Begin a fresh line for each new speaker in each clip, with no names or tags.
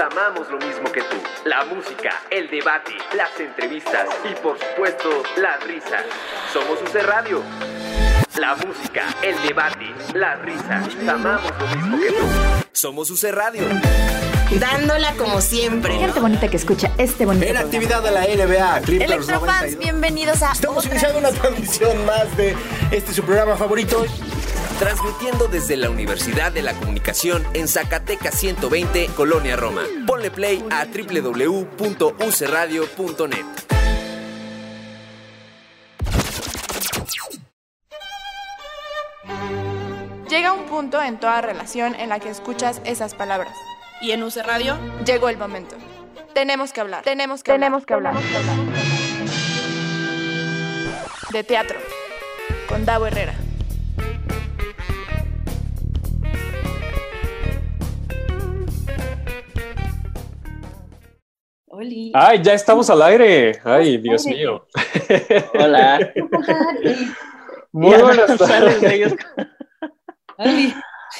amamos lo mismo que tú. La música, el debate, las entrevistas y por supuesto, las risas. Somos UC Radio. La música, el debate, las risas. Amamos lo mismo que tú. Somos UC Radio.
Dándola como siempre.
Gente bonita que escucha este bonito
En
programa.
actividad de la NBA, Clippers
Electrofans,
92.
bienvenidos a
Estamos
otra
iniciando una transmisión más de este su programa favorito.
Transmitiendo desde la Universidad de la Comunicación en Zacatecas 120, Colonia Roma. Ponle play a www.ucradio.net.
Llega un punto en toda relación en la que escuchas esas palabras.
Y en UC Radio,
Llegó el momento. Tenemos que hablar. Tenemos que
Tenemos que
hablar. De teatro. Con Davo Herrera.
Oli.
Ay, ya estamos al aire. Ay, Dios mío.
Hola.
Muy buenas tardes.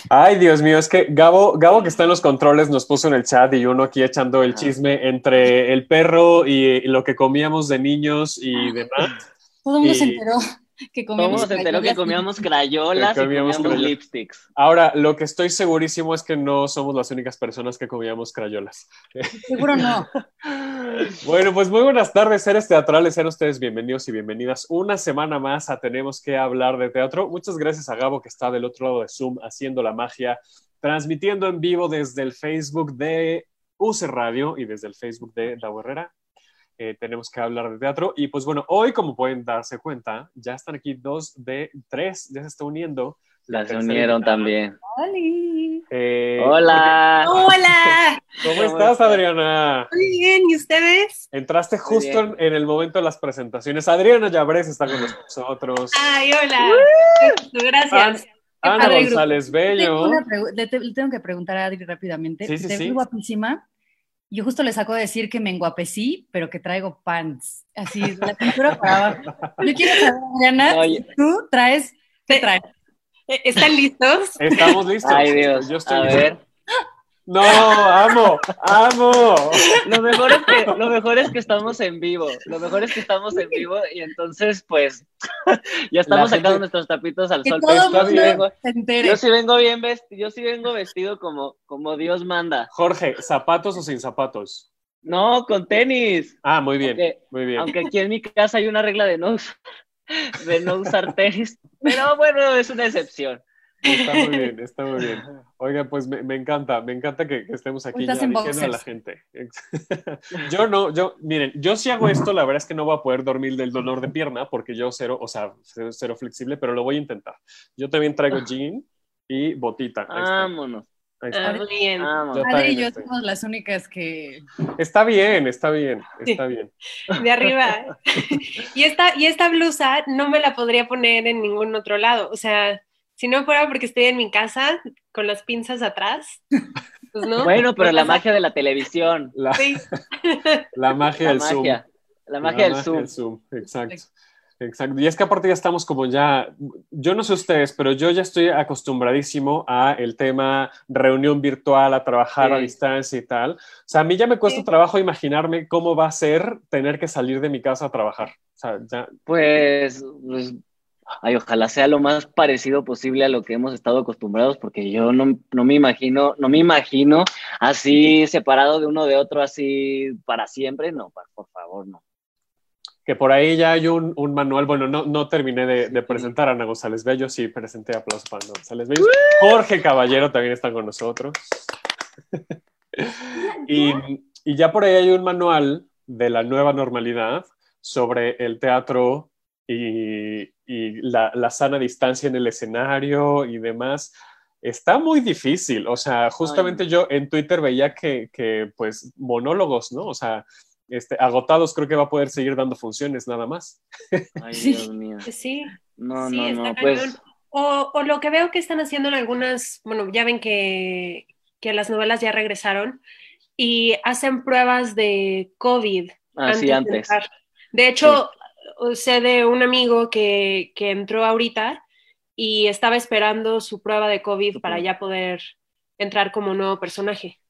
Ay, Dios mío, es que Gabo, Gabo que está en los controles nos puso en el chat y uno aquí echando el chisme entre el perro y lo que comíamos de niños y demás.
Todo el mundo se enteró que
¿Cómo
comíamos
se enteró que
crayolas.
comíamos crayolas
Que
y
comíamos
comíamos
crayolas.
lipsticks?
Ahora, lo que estoy segurísimo es que no somos las únicas personas que comíamos crayolas.
Seguro no.
Bueno, pues muy buenas tardes, seres teatrales. Sean ustedes bienvenidos y bienvenidas una semana más a Tenemos que hablar de teatro. Muchas gracias a Gabo que está del otro lado de Zoom haciendo la magia, transmitiendo en vivo desde el Facebook de UC Radio y desde el Facebook de Davo Herrera. Eh, tenemos que hablar de teatro. Y pues bueno, hoy, como pueden darse cuenta, ya están aquí dos de tres, ya se está uniendo. la
Las unieron también.
Oli.
Eh,
Hola.
Hola.
¿Cómo
¿Cómo
estás? Adriana?
Muy bien, ¿y ustedes?
Entraste justo en, el momento de las presentaciones. Adriana Llabres está con nosotros.
Ay, hola. Gracias.
Ana
padre
González Bello.
le, te- le tengo que preguntar a Adri rápidamente.
Sí, sí,
Te
sí.
guapísima. Yo justo les saco de decir que me enguapecí, pero que traigo pants. Así, la cintura para abajo. Yo quiero saber, si tú traes, ¿qué traes?
¿Están listos?
Estamos listos.
Ay, Dios.
Yo estoy
A
listo.
ver.
No, amo, amo.
Lo mejor, es que, lo mejor es que estamos en vivo. Lo mejor es que estamos en vivo y entonces, pues, ya estamos
gente-
sacando nuestros tapitos al
Que
sol.
todo
yo, sí vengo, yo sí vengo bien vestido, yo sí vengo vestido como, como Dios manda.
Jorge, ¿zapatos o sin zapatos?
No, con tenis.
Ah, muy bien,
Aunque-
muy bien.
Aunque aquí en mi casa hay una regla de no usar, de no usar tenis. Pero bueno, es una excepción.
Está muy bien, está muy bien. Oiga, pues me, me encanta, me encanta que, que estemos aquí ya diciendo a la gente. Yo no, yo, miren, yo si hago esto, la verdad es que no voy a poder dormir del dolor de pierna porque yo cero, o sea, cero, cero flexible, pero lo voy a intentar. Yo también traigo jean y botita. Ahí está,
Vámonos.
ahí está.
Ah, bien.
vámonos.
Yo
Adri y yo
estoy.
somos las únicas que...
Está bien, está bien, está bien.
De arriba. Y esta, y esta blusa no me la podría poner en ningún otro lado. O sea, si no fuera porque estoy en mi casa con las pinzas atrás, pues no.
Bueno, pero la magia de la televisión.
La,
Sí.
la magia
La
del Zoom.
magia. La magia del Zoom.
Exacto. Exacto. Y es que aparte ya estamos como ya, yo no sé ustedes, pero yo ya estoy acostumbradísimo a el tema reunión virtual, a trabajar a
Sí.
distancia y tal. O sea, a mí ya me cuesta
Sí.
trabajo imaginarme cómo va a ser tener que salir de mi casa a trabajar. O sea, ya,
Pues, pues, ay, ojalá sea lo más parecido posible a lo que hemos estado acostumbrados, porque yo no, no me imagino, no me imagino así separado de uno de otro, así para siempre. No, por favor, no.
que por ahí ya hay un, un manual. Bueno, no, no terminé de, de presentar a Ana González Bello, sí presenté aplausos para Ana González Bello. Jorge Caballero también está con nosotros. y, y ya por ahí hay un manual de la nueva normalidad sobre el teatro y, y la, la sana distancia en el escenario y demás. Está muy difícil, o sea, justamente yo en Twitter veía que, que, pues, monólogos, ¿no? O sea, este, agotados creo que va a poder seguir dando funciones nada más.
Ay,
Sí.
Dios mío.
Sí.
No,
Sí,
no,
está
no, pues,
O, o lo que veo que están haciendo en algunas, bueno, ya ven que, que las novelas ya regresaron y hacen pruebas de COVID
así
de
antes.
entrar. De hecho, sé de un amigo que, que entró ahorita y estaba esperando su prueba de COVID para ya poder entrar como nuevo personaje.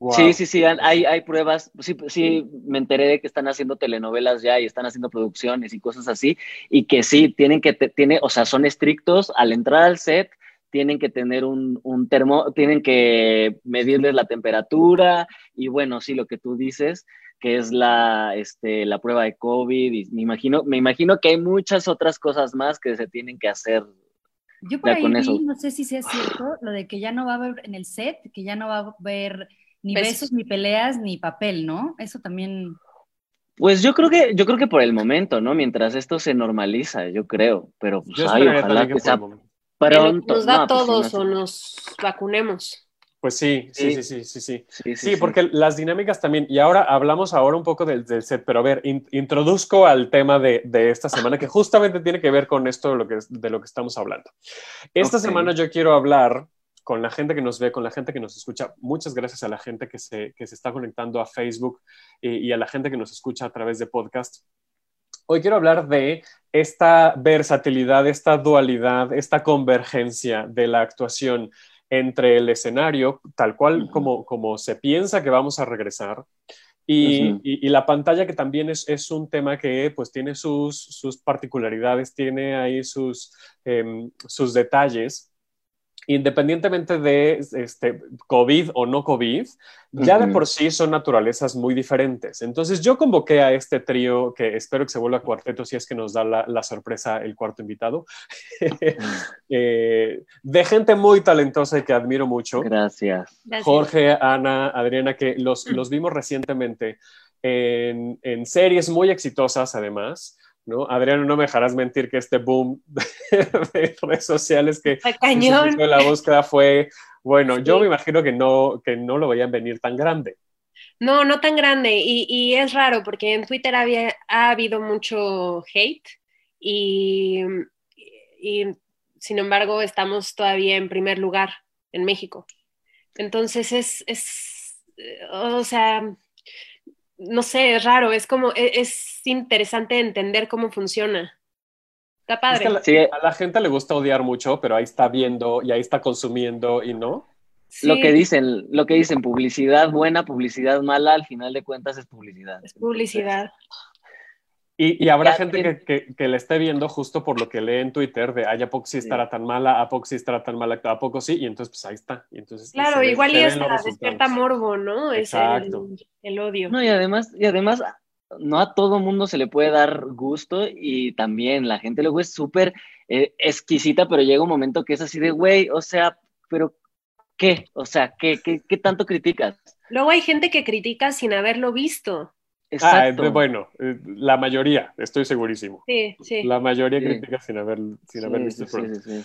Wow.
Sí, sí, sí, hay, hay pruebas. Sí, sí, me enteré de que están haciendo telenovelas ya y están haciendo producciones y cosas así, y que sí, tienen que, te- tiene, o sea, son estrictos al entrar al set, tienen que tener un, un termo, tienen que medirles la temperatura, y bueno, sí, lo que tú dices, que es la, este, la prueba de COVID, y me imagino, me imagino que hay muchas otras cosas más que se tienen que hacer.
Yo por
Ya
ahí
con
vi,
eso.
no sé si sea cierto, lo de que ya no va a haber en el set, que ya no va a haber ni
Besos.
besos, ni peleas, ni papel, ¿no? Eso también.
Pues yo creo que, yo creo que por el momento, ¿no? Mientras esto se normaliza, yo creo, pero pues,
Yo
ay, ojalá que sea pronto.
nos da
No, pues,
todos
no
o nos vacunemos.
Pues sí, sí,
Sí.
sí, sí, sí, sí.
Sí,
Sí, porque las dinámicas también, y ahora hablamos ahora un poco del, del set, pero a ver, in- introduzco al tema de, de esta semana que justamente tiene que ver con esto de lo que, de lo que estamos hablando. Esta
Ok.
semana yo quiero hablar con la gente que nos ve, con la gente que nos escucha. Muchas gracias a la gente que se, que se está conectando a Facebook y, y a la gente que nos escucha a través de podcast. Hoy quiero hablar de esta versatilidad, esta dualidad, esta convergencia de la actuación entre el escenario, tal cual como, como se piensa que vamos a regresar, y- y la pantalla que también es, es un tema que pues tiene sus, sus particularidades, tiene ahí sus, em, sus detalles. Independientemente de este, COVID o no COVID, ya de por sí son naturalezas muy diferentes. Entonces yo convoqué a este trío que espero que se vuelva cuarteto si es que nos da la, la sorpresa el cuarto invitado, Eh, de gente muy talentosa y que admiro mucho.
Gracias.
Gracias.
Jorge, Ana, Adriana, que los, los vimos recientemente en, en series muy exitosas además. ¿No? Adriana, no me dejarás mentir que este boom de, de redes sociales que
cañón.
la búsqueda fue, bueno, yo me imagino que no, que no lo veían venir tan grande.
No, no tan grande. Y, y es raro porque en Twitter había, ha habido mucho hate y, y sin embargo estamos todavía en primer lugar en México. Entonces es, es eh, o sea, no sé, es raro, es como, e- es, interesante entender cómo funciona. Está
Es
padre.
que a la,
Sí.
a la gente le gusta odiar mucho, pero ahí está viendo y ahí está consumiendo y no.
Sí,
Lo que dicen, lo que dicen, publicidad buena, publicidad mala, al final de cuentas es publicidad.
es publicidad.
Y, y habrá
Ya
gente que, que, que le esté viendo justo por lo que lee en Twitter de, ay, ¿a poco sí estará tan mala? ¿A poco sí estará tan mala? ¿A poco sí? Y entonces, pues ahí está. Y entonces,
Claro,
se ve-
igual
se
y hasta despierta morbo, ¿no? Es
Exacto.
el, el odio.
No, y además, y además, no a todo mundo se le puede dar gusto y también la gente luego es súper eh, exquisita, pero llega un momento que es así de, güey, o sea, pero ¿qué? O sea, ¿qué, qué, qué tanto criticas?
Luego hay gente que critica sin haberlo visto.
Ah,
Exacto.
eh, bueno, eh, la mayoría, estoy segurísimo.
Sí, sí.
La mayoría
Sí.
critica sin haber, sin haber
Sí,
visto el
sí,
programa.
sí, sí, sí.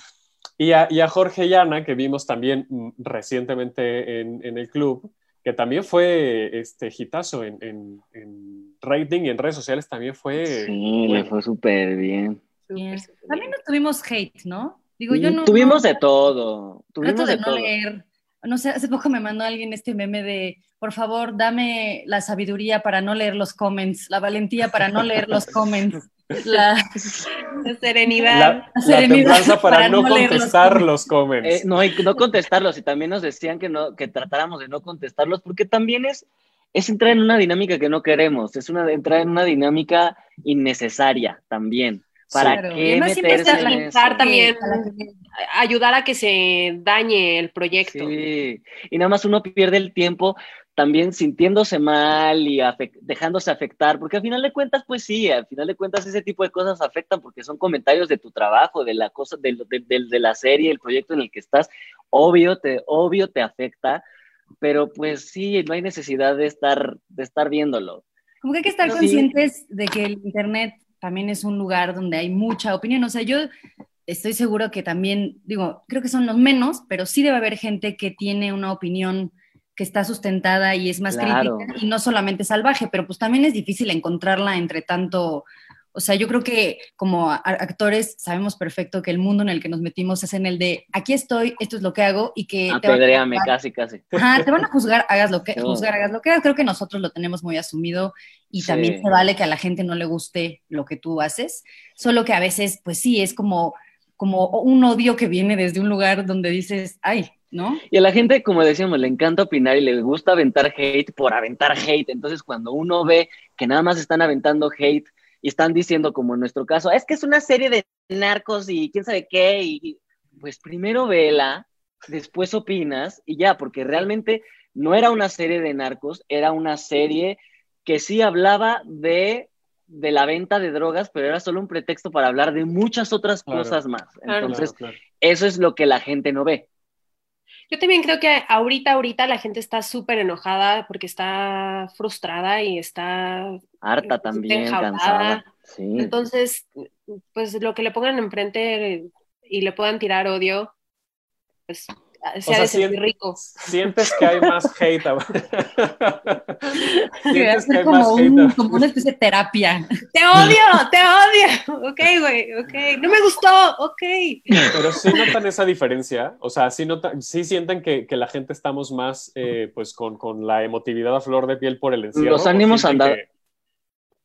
Y a, y a Jorge y Ana, que vimos también mm, recientemente en, en el club, que también fue este hitazo en, en, en rating y en redes sociales también fue.
Sí, le
bueno.
fue súper bien.
Bien. También no tuvimos hate, ¿no? Digo, yo no.
Tuvimos
no-
de todo. Tuvimos
de
de
no
todo.
leer. No sé, hace poco me mandó alguien este meme de, por favor, dame la sabiduría para no leer los comments, la valentía para no leer los comments, la,
La serenidad.
La, la
serenidad
para,
para
no
no leer los
contestar
comments.
los comments.
Eh, no, y no contestarlos. Y también nos decían que no, que tratáramos de no contestarlos, porque también es, es entrar en una dinámica que no queremos. Es una entrar en una dinámica innecesaria también. ¿Para
Claro,
qué meterse en eso?
También ayudar a que se dañe el proyecto.
Sí, y nada más uno pierde el tiempo también sintiéndose mal y afec- dejándose afectar, porque al final de cuentas, pues sí, al final de cuentas ese tipo de cosas afectan porque son comentarios de tu trabajo, de la cosa, de, de- de- de la serie, el proyecto en el que estás, obvio te, obvio te afecta, pero pues sí, no hay necesidad de estar, de estar viéndolo.
Como que hay que estar
Sí.
conscientes de que el Internet también es un lugar donde hay mucha opinión. O sea, yo estoy seguro que también, digo, creo que son los menos, pero sí debe haber gente que tiene una opinión que está sustentada y es más
Claro.
crítica y no solamente salvaje, pero pues también es difícil encontrarla entre tanto. O sea, yo creo que como actores sabemos perfecto que el mundo en el que nos metimos es en el de aquí estoy, esto es lo que hago y que
Apedréame, casi, casi.
Ajá, te van a juzgar, hagas lo que,
No.
juzgar, hagas lo que hagas. Creo que nosotros lo tenemos muy asumido y
Sí.
también se vale que a la gente no le guste lo que tú haces. Solo que a veces, pues sí, es como, como un odio que viene desde un lugar donde dices, ay, ¿no?
Y a la gente, como decíamos, le encanta opinar y le gusta aventar hate por aventar hate. Entonces, cuando uno ve que nada más están aventando hate y están diciendo, como en nuestro caso, es que es una serie de narcos y quién sabe qué, y pues primero vela, después opinas y ya, porque realmente no era una serie de narcos, era una serie que sí hablaba de, de la venta de drogas, pero era solo un pretexto para hablar de muchas otras
Claro.
cosas más. Entonces,
Claro, claro.
eso es lo que la gente no ve.
Yo también creo que ahorita, ahorita la gente está súper enojada porque está frustrada y está...
Harta
Está
también,
enjaulada.
cansada. Sí.
Entonces, pues lo que le pongan enfrente y le puedan tirar odio, pues se
sea,
ha de sentir
sien-
rico.
Sientes que hay más hate. Sientes que hay
como,
más hate.
un-
ahora?
como una especie de terapia.
Te odio, te odio. Ok, güey, ok. No me gustó, ok.
Pero sí notan esa diferencia, o sea, sí, notan, sí sienten que, que la gente estamos más eh, pues con, con la emotividad a flor de piel por el encierro.
Los
¿o
ánimos andan-
que-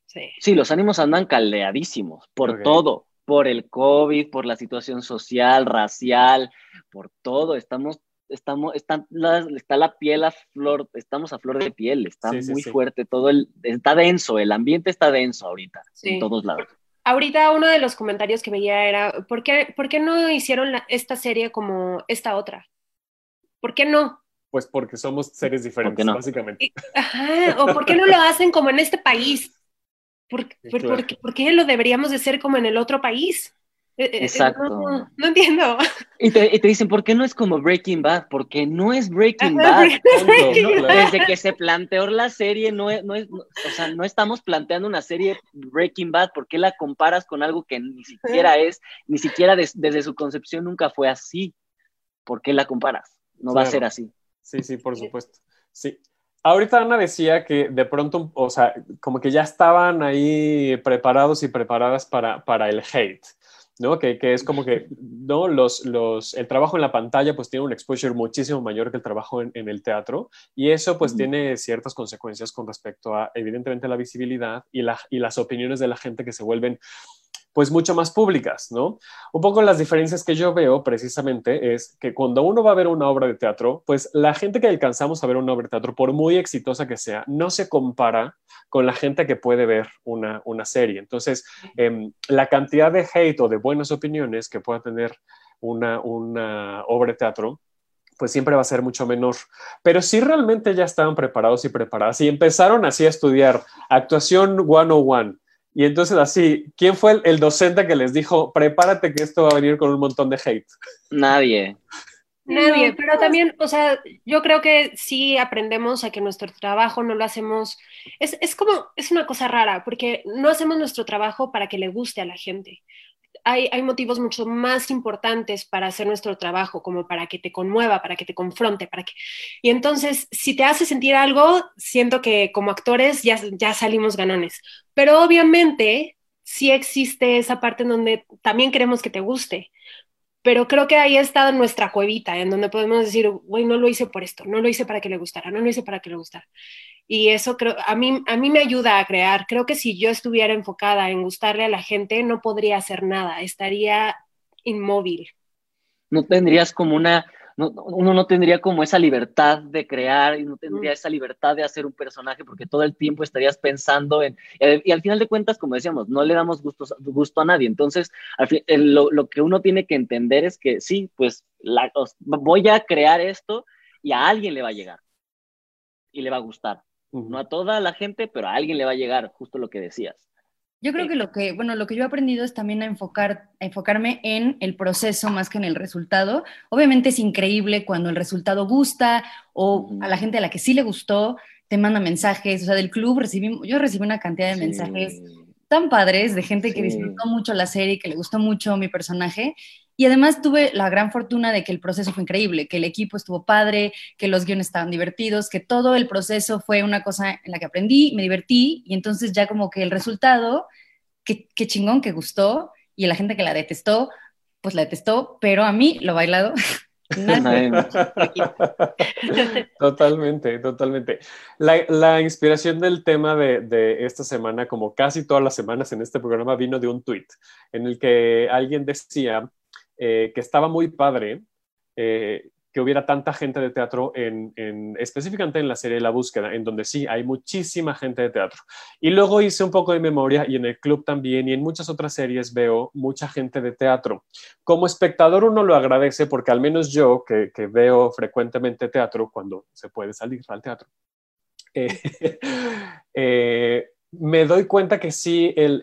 Sí.
Sí, los ánimos andan caldeadísimos por todo, por el COVID, por la situación social, racial, por todo. Estamos, estamos, están la- está la piel a flor, estamos a flor de piel, está
Sí,
muy
sí.
fuerte, todo el, está denso, el ambiente está denso ahorita,
Sí.
en todos lados.
Ahorita uno de los comentarios que veía era, ¿por qué, por qué no hicieron la- esta serie como esta otra? ¿Por qué no?
Pues porque somos seres diferentes,
no?
básicamente.
Ajá, o ¿por qué no lo hacen como en este país? ¿Por, por-
claro.
por qué- por qué lo deberíamos de hacer como en el otro país? Eh, eh,
Exacto.
No, no entiendo.
Y te, y te dicen, ¿por qué no es como Breaking Bad? Porque no es Breaking Bad. Desde que se planteó la serie, no es, no es, no- o sea, no estamos planteando una serie Breaking Bad, ¿por qué la comparas con algo que ni siquiera es, ni siquiera des- desde su concepción nunca fue así? ¿Por qué la comparas? No va a ser así.
Sí, sí, por supuesto. Sí. Ahorita Ana decía que de pronto, o sea, como que ya estaban ahí preparados y preparadas para, para el hate, ¿no? Que, que es como que, ¿no? Los, los, el trabajo en la pantalla pues tiene un exposure muchísimo mayor que el trabajo en, en el teatro y eso pues tiene ciertas consecuencias con respecto a, evidentemente, la visibilidad y, la, y las opiniones de la gente que se vuelven pues mucho más públicas, ¿no? Un poco las diferencias que yo veo precisamente es que cuando uno va a ver una obra de teatro, pues la gente que alcanzamos a ver una obra de teatro, por muy exitosa que sea, no se compara con la gente que puede ver una, una serie. Entonces, em, la cantidad de hate o de buenas opiniones que pueda tener una, una obra de teatro, pues siempre va a ser mucho menor. Pero si realmente ya estaban preparados y preparadas y empezaron así a estudiar actuación 101, y entonces así, ¿quién fue el, el docente que les dijo, prepárate que esto va a venir con un montón de hate?
Nadie.
Nadie, pero también, o sea, yo creo que sí aprendemos a que nuestro trabajo no lo hacemos, es, es como, es una cosa rara, porque no hacemos nuestro trabajo para que le guste a la gente. Hay, hay motivos mucho más importantes para hacer nuestro trabajo, como para que te conmueva, para que te confronte, para que... Y entonces, si te hace sentir algo, siento que como actores ya, ya salimos ganones. Pero obviamente sí existe esa parte en donde también queremos que te guste pero creo que ahí está nuestra cuevita, en donde podemos decir, güey, no lo hice por esto, no lo hice para que le gustara, no lo hice para que le gustara. Y eso creo, a mí, a mí me ayuda a crear. Creo que si yo estuviera enfocada en gustarle a la gente, no podría hacer nada, estaría inmóvil.
No tendrías como una, no- uno no tendría como esa libertad de crear y no tendría esa libertad de hacer un personaje porque todo el tiempo estarías pensando en, eh, y al final de cuentas, como decíamos, no le damos gustos- gusto a nadie. Entonces, al fin- lo, lo que uno tiene que entender es que sí, pues la- os- voy a crear esto y a alguien le va a llegar y le va a gustar. No a toda la gente, pero a alguien le va a llegar, justo lo que decías.
Yo creo que lo que, bueno, lo que yo he aprendido es también a enfocar, a enfocarme en el proceso más que en el resultado. Obviamente es increíble cuando el resultado gusta o a la gente a la que sí le gustó te manda mensajes, o sea, del club recibí, yo recibí una cantidad de
Sí.
mensajes tan padres de gente que
Sí.
disfrutó mucho la serie, que le gustó mucho mi personaje. Y además tuve la gran fortuna de que el proceso fue increíble, que el equipo estuvo padre, que los guiones estaban divertidos, que todo el proceso fue una cosa en la que aprendí, me divertí y entonces ya como que el resultado, qué, qué chingón que gustó y la gente que la detestó, pues la detestó, pero a mí lo bailado.
Totalmente, totalmente. La, la inspiración del tema de, de esta semana, como casi todas las semanas en este programa, vino de un tweet en el que alguien decía eh, que estaba muy padre, eh, que hubiera tanta gente de teatro en, en, específicamente en la serie La Búsqueda, en donde sí hay muchísima gente de teatro. Y luego hice un poco de memoria y en el club también y en muchas otras series veo mucha gente de teatro. Como espectador uno lo agradece porque al menos yo, que, veo frecuentemente teatro cuando se puede salir al teatro, eh, me doy cuenta que sí, el,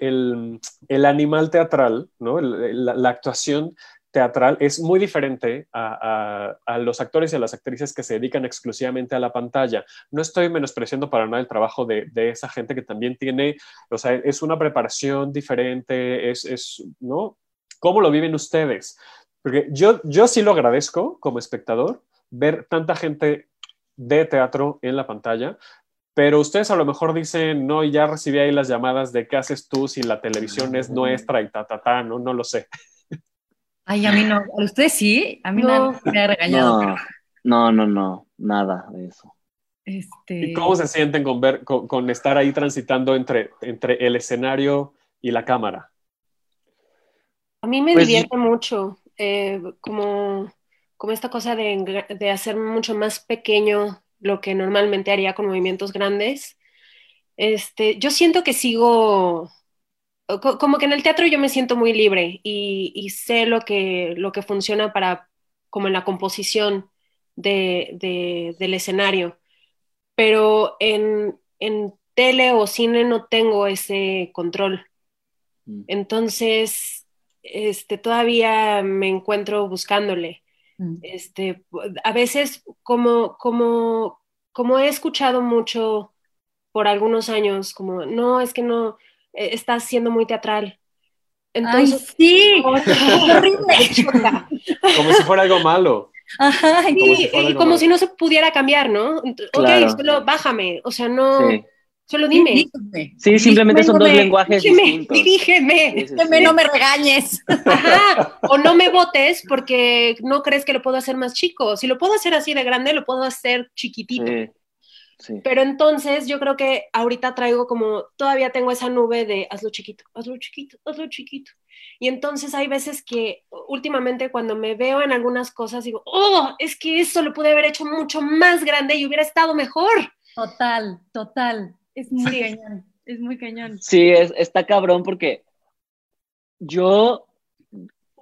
el, animal teatral, ¿no? la actuación teatral es muy diferente a, a, a, los actores y a las actrices que se dedican exclusivamente a la pantalla. No estoy menospreciando para nada el trabajo de, de esa gente que también tiene, o sea, es una preparación diferente, es, es, ¿no? ¿Cómo lo viven ustedes? Porque yo, yo sí lo agradezco como espectador, ver tanta gente de teatro en la pantalla, pero ustedes a lo mejor dicen, no, ya recibí ahí las llamadas de qué haces tú si la televisión es nuestra y ta, ta, ta, no, no lo sé.
Ay, a mí no. ¿A ustedes sí? A mí no. me ha regañado.
No,
pero...
no, no, no, nada de eso.
Este...
¿Y cómo se sienten con, ver, con, con, estar ahí transitando entre, entre el escenario y la cámara?
A mí me pues, divierte mucho, eh, como, como esta cosa de, de hacer mucho más pequeño lo que normalmente haría con movimientos grandes. Este, yo siento que sigo como que en el teatro yo me siento muy libre y, y, sé lo que, lo que funciona para, como en la composición de, de, del escenario, pero en, en, tele o cine no tengo ese control. Mm. Entonces, este, todavía me encuentro buscándole. Mm. Este, a veces, como, como, como he escuchado mucho por algunos años, como, no, es que no, eh, estás siendo muy teatral.
Entonces, Ay, sí,
como si fuera algo malo.
Ajá, sí, como, si, y como si no se pudiera cambiar, ¿no? Claro. Ok, solo bájame, o sea, no, sí. solo dime.
Sí, simplemente son dos lenguajes
dirígeme,
distintos.
Dirígeme,
sí, no me regañes.
Ajá, o no me votes porque no crees que lo puedo hacer más chico. Si lo puedo hacer así de grande, lo puedo hacer chiquitito.
Sí.
Pero entonces yo creo que ahorita traigo como, todavía tengo esa nube de hazlo chiquito, hazlo chiquito, hazlo chiquito. Y entonces hay veces que últimamente cuando me veo en algunas cosas digo, oh, es que eso lo pude haber hecho mucho más grande y hubiera estado mejor.
Total, total. Es muy sí. cañón, es muy cañón.
Sí, es, está cabrón porque yo,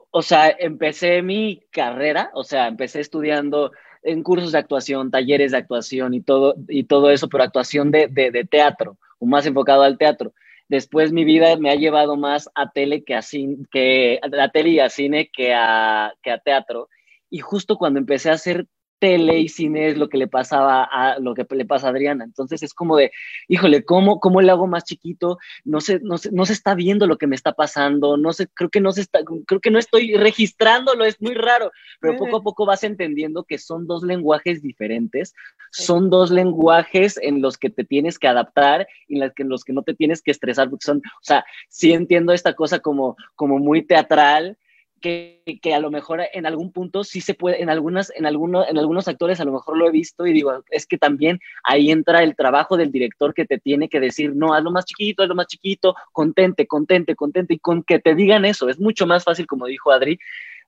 o sea, empecé mi carrera, o sea, empecé estudiando en cursos de actuación, talleres de actuación y todo, y todo eso, pero actuación de, de, teatro, o más enfocado al teatro. Después mi vida me ha llevado más a tele que a cine, que a tele y a cine que a, que a teatro. Y justo cuando empecé a hacer tele y cine es lo que le pasaba a lo que le pasa a Adriana. Entonces es como de, híjole, ¿cómo, cómo le hago más chiquito? No se, no, se, no se está viendo lo que me está pasando, no sé, creo que no se está, creo que no estoy registrándolo, es muy raro, pero poco a poco vas entendiendo que son dos lenguajes diferentes, son dos lenguajes en los que te tienes que adaptar y en los que, en los que no te tienes que estresar, porque son, o sea, sí entiendo esta cosa como, como muy teatral, que, a lo mejor en algún punto sí se puede, en, algunas, en, alguno, en algunos actores a lo mejor lo he visto y digo, es que también ahí entra el trabajo del director que te tiene que decir, no, hazlo más chiquito, hazlo más chiquito, contente, contente, contente, y con que te digan eso, es mucho más fácil, como dijo Adri,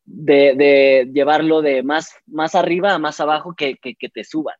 de, de llevarlo de más, más arriba a más abajo que, que te suban.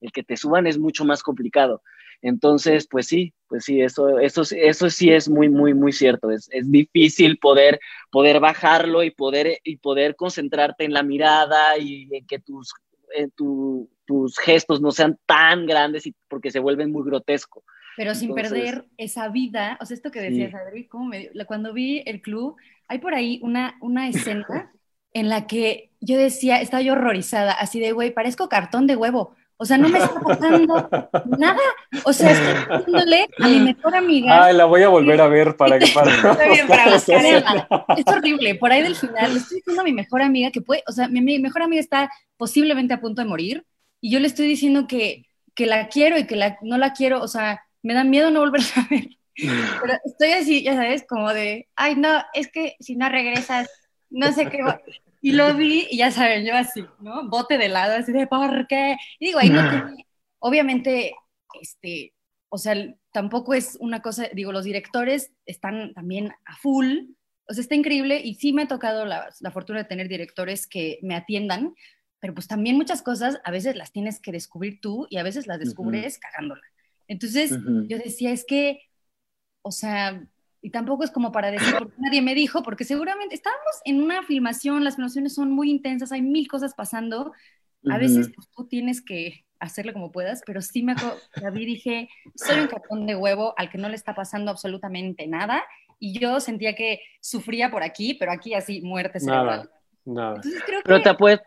El que te suban es mucho más complicado. Entonces, pues sí, pues sí, eso, eso, eso sí es muy, muy, muy cierto. Es, es difícil poder, poder bajarlo y poder, y poder concentrarte en la mirada y en que tus, en tu, tus gestos no sean tan grandes y porque se vuelven muy grotescos.
Pero sin perder esa vida, o sea, esto que decías, sí. Adri, ¿cómo me, cuando vi el club, hay por ahí una, una escena en la que yo decía, estaba yo horrorizada, así de, güey, parezco cartón de huevo. O sea, no me está pasando nada. O sea, estoy diciéndole a mi mejor amiga.
Ay, la voy a volver a ver para que para.
para es horrible. Por ahí del final, le estoy diciendo a mi mejor amiga que puede, o sea, mi, mi, mejor amiga está posiblemente a punto de morir y yo le estoy diciendo que, que la quiero y que la, no la quiero, o sea, me da miedo no volverla a ver. Pero estoy así, ya sabes, como de, ay, no, es que si no regresas, no sé qué. Y lo vi y ya saben, yo así, ¿no? Bote de lado, así de, ¿por qué? Y digo, ahí no tiene, obviamente, este, o sea, tampoco es una cosa, digo, los directores están también a full, o sea, está increíble y sí me ha tocado la, la fortuna de tener directores que me atiendan, pero pues también muchas cosas a veces las tienes que descubrir tú y a veces las descubres cagándola. Entonces yo decía, es que, o sea, y tampoco es como para decir, porque nadie me dijo, porque seguramente estábamos en una filmación, las filmaciones son muy intensas, hay mil cosas pasando, a veces pues, tú tienes que hacerlo como puedas, pero sí me vi dije, soy un cartón de huevo al que no le está pasando absolutamente nada, y yo sentía que sufría por aquí, pero aquí así, muerte cerebral.
Nada,
Entonces creo
Pero
que...
te apuesto,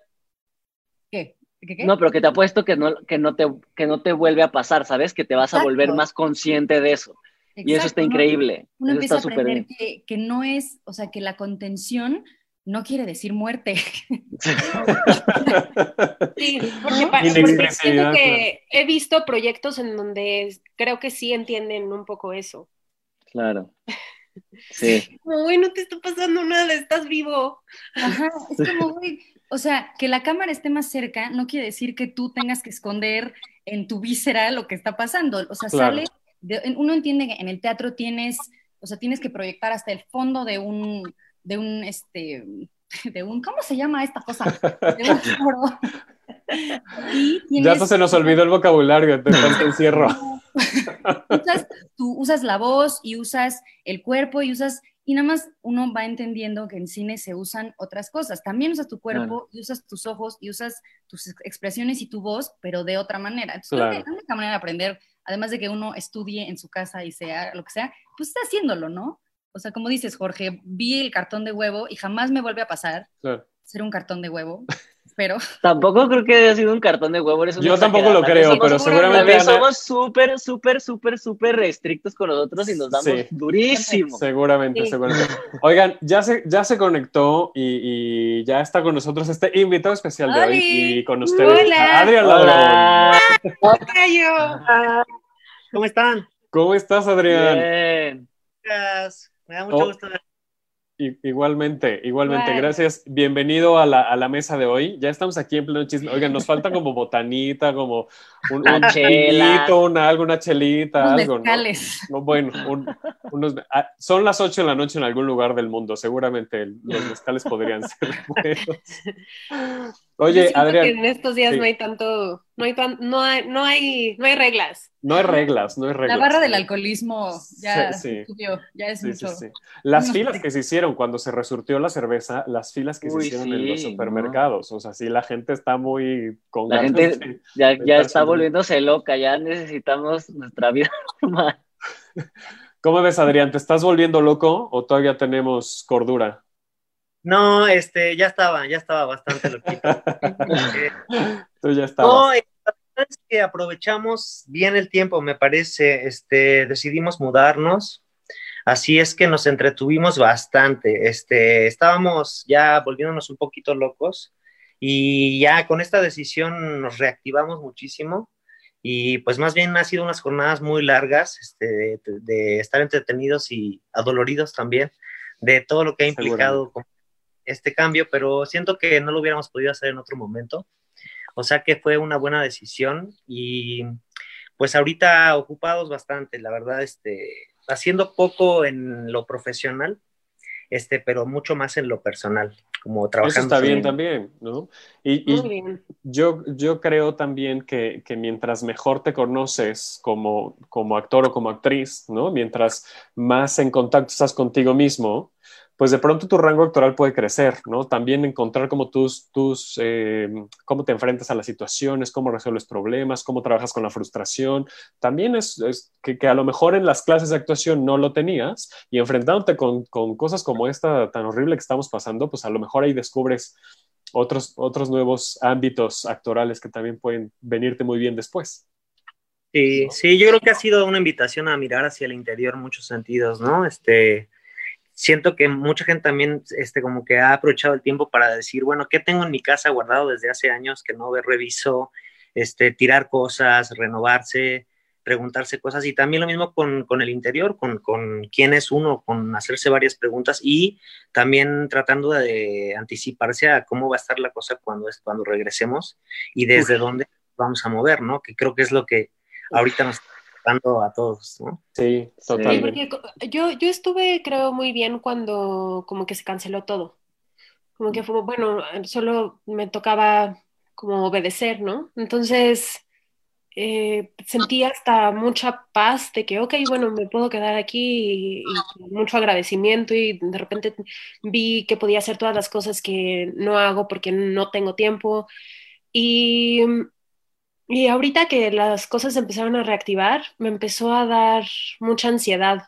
¿Qué? ¿Qué, qué?
no, pero que te apuesto que no, que no te, que no te vuelve a pasar, ¿sabes? Que te vas a
Exacto.
volver más consciente de eso. Y eso está
¿no?
increíble.
Uno
Eso
empieza
está
a aprender que, que no es, o sea, que la contención no quiere decir muerte.
Sí, porque, siento que he visto proyectos en donde creo que sí entienden un poco eso.
Claro. Sí.
Como, güey, no te está pasando nada, estás vivo.
Ajá, es como, güey, o sea, que la cámara esté más cerca no quiere decir que tú tengas que esconder en tu víscera lo que está pasando. O sea,
Claro.
sale, de- uno entiende que en el teatro tienes, o sea, tienes que proyectar hasta el fondo de un, de un, este, de un, ¿cómo se llama esta cosa? De un foro. Y
Ya
tienes-
se nos olvidó el vocabulario tanto encierro.
usas, tú usas la voz y usas el cuerpo y usas, y nada más uno va entendiendo que en cine se usan otras cosas. También usas tu cuerpo
Claro.
y usas tus ojos y usas tus ex- expresiones y tu voz, pero de otra manera. Entonces, creo
Claro.
que la única manera de aprender, además de que uno estudie en su casa y sea lo que sea, pues está haciéndolo, ¿no? O sea, como dices, Jorge, vi el cartón de huevo y jamás me vuelve a pasar
Claro.
ser un cartón de huevo, pero
Tampoco creo que haya sido un cartón de huevo.
Yo tampoco lo creo, pero seguramente Ana-
somos súper, súper, súper, súper estrictos con nosotros y nos damos
Sí.
durísimo.
Seguramente,
Sí.
seguramente. Oigan, ya se, ya se conectó y, y ya está con nosotros este invitado especial de hoy y con ustedes
Hola.
Adrián Ladrón.
Hola.
¿Cómo están?
¿Cómo estás, Adrián?
Bien.
Me da mucho
Oh.
gusto.
Igualmente, igualmente.
Igual.
Gracias. Bienvenido a la, a la mesa de hoy. Ya estamos aquí en pleno chisme. Oigan, nos falta como botanita, como un, vinito, una, algo, una chelita,
unos
algo, ¿no? bueno, un- unos, ah, son las 8 de la noche en algún lugar del mundo. Seguramente el- los mezcales podrían ser buenos. Oye, Adrián,
que en estos días
sí.
no hay tanto, no hay tan, no hay, no hay, no hay reglas.
no hay reglas, no hay reglas.
La barra del alcoholismo ya
Sí, sí.
subió, ya es mucho.
sí. Las filas que se hicieron cuando se resurtió la cerveza, las filas que
Uy,
se hicieron en los supermercados. O sea, sí, la gente está muy con
La
ganas
gente
de-
ya,
de
ya está volviéndose loca, ya necesitamos nuestra vida normal.
¿Cómo ves, Adrián? ¿Te estás volviendo loco o todavía tenemos cordura?
No, este, ya estaba, ya estaba bastante loquito.
Tú ya estabas.
no, eh, la verdad es que aprovechamos bien el tiempo, me parece. Este, decidimos mudarnos. Así es que nos entretuvimos bastante. Este, estábamos ya volviéndonos un poquito locos y ya con esta decisión nos reactivamos muchísimo. Y pues más bien ha sido unas jornadas muy largas este, de, de estar entretenidos y adoloridos también de todo lo que ha implicado este cambio, pero siento que no lo hubiéramos podido hacer en otro momento. O sea que fue una buena decisión y pues ahorita ocupados bastante, la verdad, este, haciendo poco en lo profesional, este, pero mucho más en lo personal, como trabajando.
Eso está bien
en-
también, ¿no? Y,
bien.
yo, yo creo también que, que mientras mejor te conoces como, como actor o como actriz, ¿no? Mientras más en contacto estás contigo mismo, pues de pronto tu rango actoral puede crecer, ¿no? También encontrar como tus, tus eh, cómo te enfrentas a las situaciones, cómo resuelves problemas, cómo trabajas con la frustración. También es, es que, que, a lo mejor en las clases de actuación no lo tenías y enfrentándote con, con cosas como esta tan horrible que estamos pasando, pues a lo mejor ahí descubres otros, otros nuevos ámbitos actorales que también pueden venirte muy bien después.
Sí, sí, yo creo que ha sido una invitación a mirar hacia el interior en muchos sentidos, ¿no? Este, siento que mucha gente también, este, como que ha aprovechado el tiempo para decir, bueno, ¿qué tengo en mi casa guardado desde hace años que no reviso? Este, tirar cosas, renovarse, preguntarse cosas y también lo mismo con, con el interior, con, con, quién es uno, con hacerse varias preguntas y también tratando de anticiparse a cómo va a estar la cosa cuando, es, cuando regresemos y desde Uf. dónde vamos a mover, ¿no? Que creo que es lo que ahorita nos está dando a todos, ¿no?
Sí, totalmente.
Sí, porque yo, yo estuve, creo, muy bien cuando como que se canceló todo. Como que fue, bueno, solo me tocaba como obedecer, ¿no? Entonces, eh, sentí hasta mucha paz de que, ok, bueno, me puedo quedar aquí y, y, mucho agradecimiento y de repente vi que podía hacer todas las cosas que no hago porque no tengo tiempo. Y, y ahorita que las cosas empezaron a reactivar, me empezó a dar mucha ansiedad,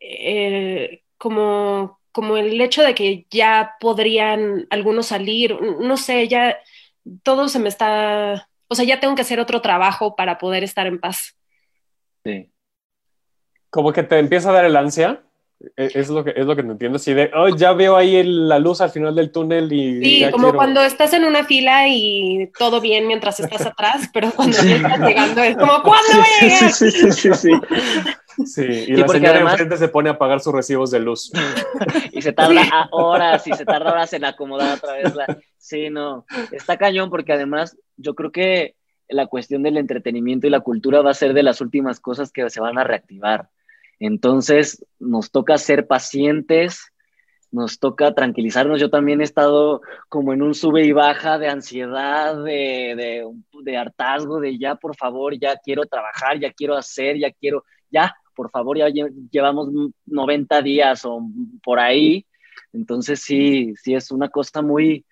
eh, como, como el hecho de que ya podrían algunos salir, no sé, ya todo se me está o sea, ya tengo que hacer otro trabajo para poder estar en paz.
Sí.
Como que te empieza a dar el ansia. E, es lo que, es lo que no entiendo. Si de, oh, ya veo ahí la luz al final del túnel y.
Sí, como cuando estás en una fila y todo bien mientras estás atrás, pero cuando ya estás llegando es como, ¿cuándo voy a llegar?
Sí, sí, sí, sí. Sí, y, la señora además... enfrente se pone a pagar sus recibos de luz.
y se tarda horas, y se tarda horas en acomodar otra vez la. Sí, no. Está cañón porque además yo creo que la cuestión del entretenimiento y la cultura va a ser de las últimas cosas que se van a reactivar. Entonces, nos toca ser pacientes, nos toca tranquilizarnos. Yo también he estado como en un sube y baja de ansiedad, de, de, hartazgo, de ya, por favor, ya quiero trabajar, ya quiero hacer, ya quiero, ya, por favor, ya llevamos 90 días o por ahí. Entonces, sí, sí, es una cosa muy,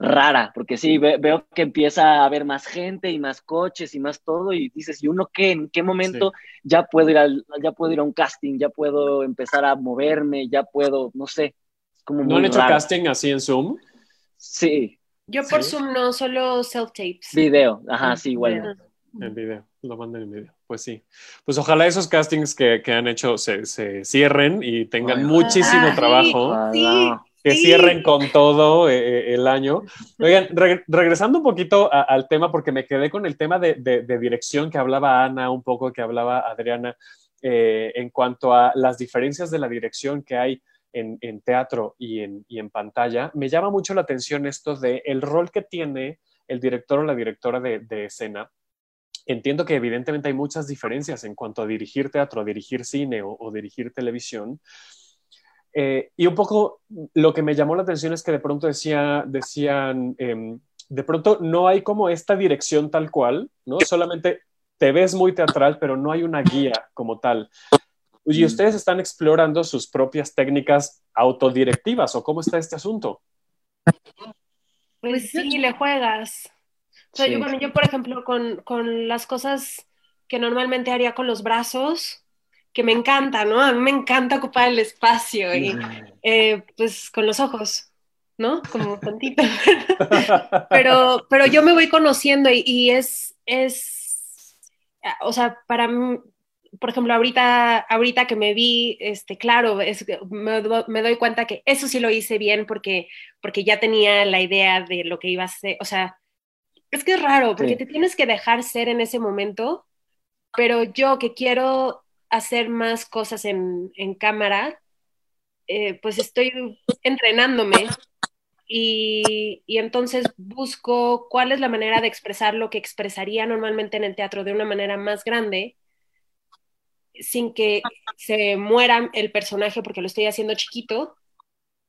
rara, porque sí, ve, veo que empieza a haber más gente y más coches y más todo, y dices, ¿y uno qué? ¿En qué momento sí. ya, puedo ir al, ya puedo ir a un casting, ya puedo empezar a moverme, ya puedo, no sé? Es como
¿No han hecho raro. casting así en Zoom?
Sí.
Yo por ¿Sí? Zoom no, solo self-tapes.
Video, ajá, sí, igual.
En video, lo mandan en video. Pues sí. Pues ojalá esos castings que, que han hecho se, se, cierren y tengan Ay, muchísimo ah, trabajo.
Sí,
que sí. cierren con todo eh, el año. Oigan, re regresando un poquito a, al tema, porque me quedé con el tema de, de, de, dirección que hablaba Ana, un poco que hablaba Adriana, eh, en cuanto a las diferencias de la dirección que hay en, en teatro y en, y en, pantalla. Me llama mucho la atención esto de el rol que tiene el director o la directora de, de escena. Entiendo que evidentemente hay muchas diferencias en cuanto a dirigir teatro, dirigir cine o, o dirigir televisión. Eh, y un poco lo que me llamó la atención es que de pronto decía, decían, eh, de pronto no hay como esta dirección tal cual, ¿no? Solamente te ves muy teatral, pero no hay una guía como tal. Y ustedes están explorando sus propias técnicas autodirectivas, ¿o cómo está este asunto?
Pues sí, le juegas. O sea, sí. yo, bueno, yo, por ejemplo, con, con las cosas que normalmente haría con los brazos, que me encanta, ¿no? A mí me encanta ocupar el espacio y eh, pues con los ojos, ¿no? Como tantito. pero, pero yo me voy conociendo y, y, es, es, o sea, para mí, por ejemplo, ahorita, ahorita que me vi, este, claro, es, me, me, doy cuenta que eso sí lo hice bien porque, porque ya tenía la idea de lo que iba a ser, o sea, es que es raro, porque sí. te tienes que dejar ser en ese momento, pero yo que quiero hacer más cosas en, en cámara, eh, pues estoy entrenándome y, y, entonces busco cuál es la manera de expresar lo que expresaría normalmente en el teatro de una manera más grande, sin que se muera el personaje porque lo estoy haciendo chiquito,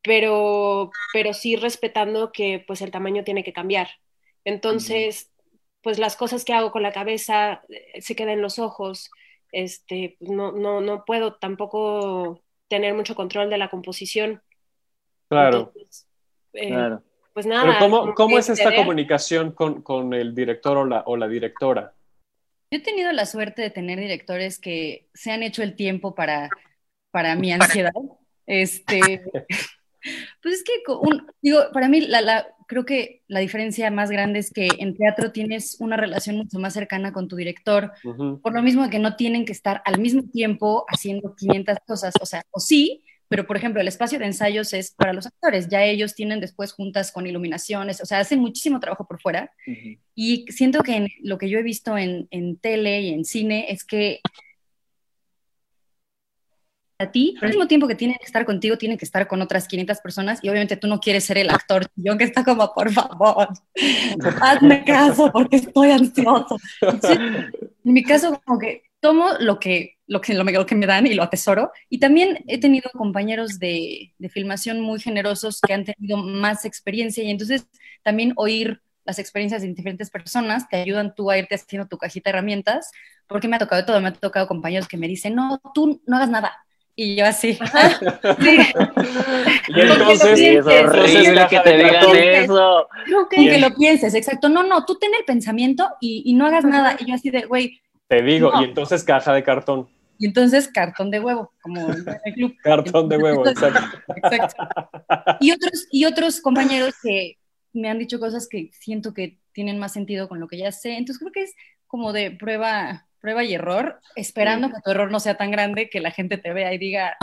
pero, pero sí respetando que pues el tamaño tiene que cambiar. Entonces, pues las cosas que hago con la cabeza eh, se quedan en los ojos, este, no, no, no puedo tampoco tener mucho control de la composición.
Claro.
Entonces, eh, claro. Pues nada.
Pero ¿Cómo, cómo es esta comunicación con, con, el director o la, o la directora?
Yo he tenido la suerte de tener directores que se han hecho el tiempo para, para mi ansiedad. Este, pues es que, un, digo, para mí la, la, creo que la diferencia más grande es que en teatro tienes una relación mucho más cercana con tu director, uh -huh. por lo mismo que no tienen que estar al mismo tiempo haciendo 500 cosas, o sea, o sí, pero por ejemplo, el espacio de ensayos es para los actores, ya ellos tienen después juntas con iluminaciones, o sea, hacen muchísimo trabajo por fuera, uh -huh. y siento que en, lo que yo he visto en, en tele y en cine es que a ti, pero al mismo tiempo que tienen que estar contigo, tienen que estar con otras 500 personas y obviamente tú no quieres ser el actor chillón que está como, por favor, hazme caso porque estoy ansioso. Entonces, en mi caso, como que tomo lo que, lo, que, lo que me dan y lo atesoro. Y también he tenido compañeros de, de filmación muy generosos que han tenido más experiencia y entonces también oír las experiencias de diferentes personas, te ayudan tú a irte haciendo tu cajita de herramientas, porque me ha tocado todo, me ha tocado compañeros que me dicen, no, tú no hagas nada. Y yo así. sí.
Y entonces,
Sí, es horrible que te digan eso.
Con que lo pienses, exacto. No, no, tú ten el pensamiento y, y no hagas nada. Y yo así de, güey.
Te digo,
No.
y entonces caja de cartón.
Y entonces cartón de huevo, como en el club.
Cartón de huevo, exacto.
Exacto. Y otros, y otros compañeros que me han dicho cosas que siento que tienen más sentido con lo que ya sé. Entonces creo que es como de prueba, prueba y error, esperando que tu error no sea tan grande que la gente te vea y diga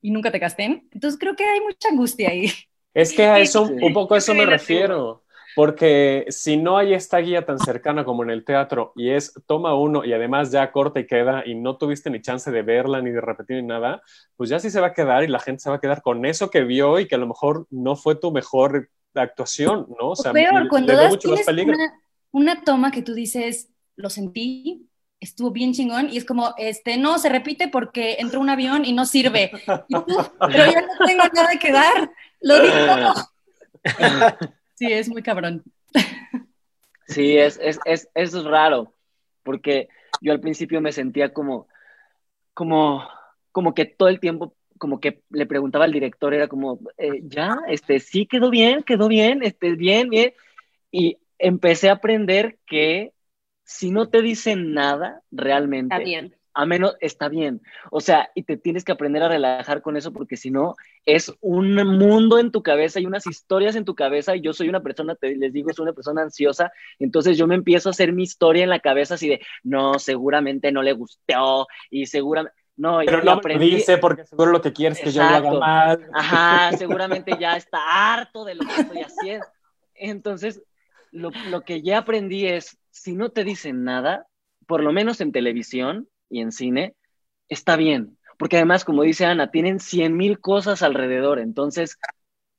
y nunca te casten. Entonces creo que hay mucha angustia ahí.
Es que a eso,
Sí.
un poco a eso me refiero. Porque si no hay esta guía tan cercana como en el teatro y es toma uno y además ya corta y queda y no tuviste ni chance de verla ni de repetir ni nada, pues ya sí se va a quedar y la gente se va a quedar con eso que vio y que a lo mejor no fue tu mejor actuación, ¿no? O
O
sea,
peor,
le-
cuando das, tienes una, una toma que tú dices, lo sentí, estuvo bien chingón, y es como, este, no, se repite porque entró un avión y no sirve. Y tú, pero ya no tengo nada que dar, lo di todo. Sí, es muy cabrón.
Sí, es, es, es, es raro, porque yo al principio me sentía como, como, como que todo el tiempo, como que le preguntaba al director, era como, eh, ya, este, sí quedó bien, quedó bien, este, bien, bien, y empecé a aprender que si no te dicen nada realmente,
Está bien.
a menos está bien. O sea, y te tienes que aprender a relajar con eso porque si no, es un mundo en tu cabeza y unas historias en tu cabeza. Y yo soy una persona, te, les digo, soy una persona ansiosa. Entonces yo me empiezo a hacer mi historia en la cabeza así de, no, seguramente no le gustó y seguramente... No, y-
Pero
y
no me lo
aprendí-
dice porque seguro lo que quiere es que yo lo haga
Exacto.
mal.
Ajá, seguramente ya está harto de lo que estoy haciendo. Entonces, lo, lo que ya aprendí es, si no te dicen nada, por lo menos en televisión y en cine, está bien. Porque además, como dice Ana, tienen cien mil cosas alrededor. Entonces,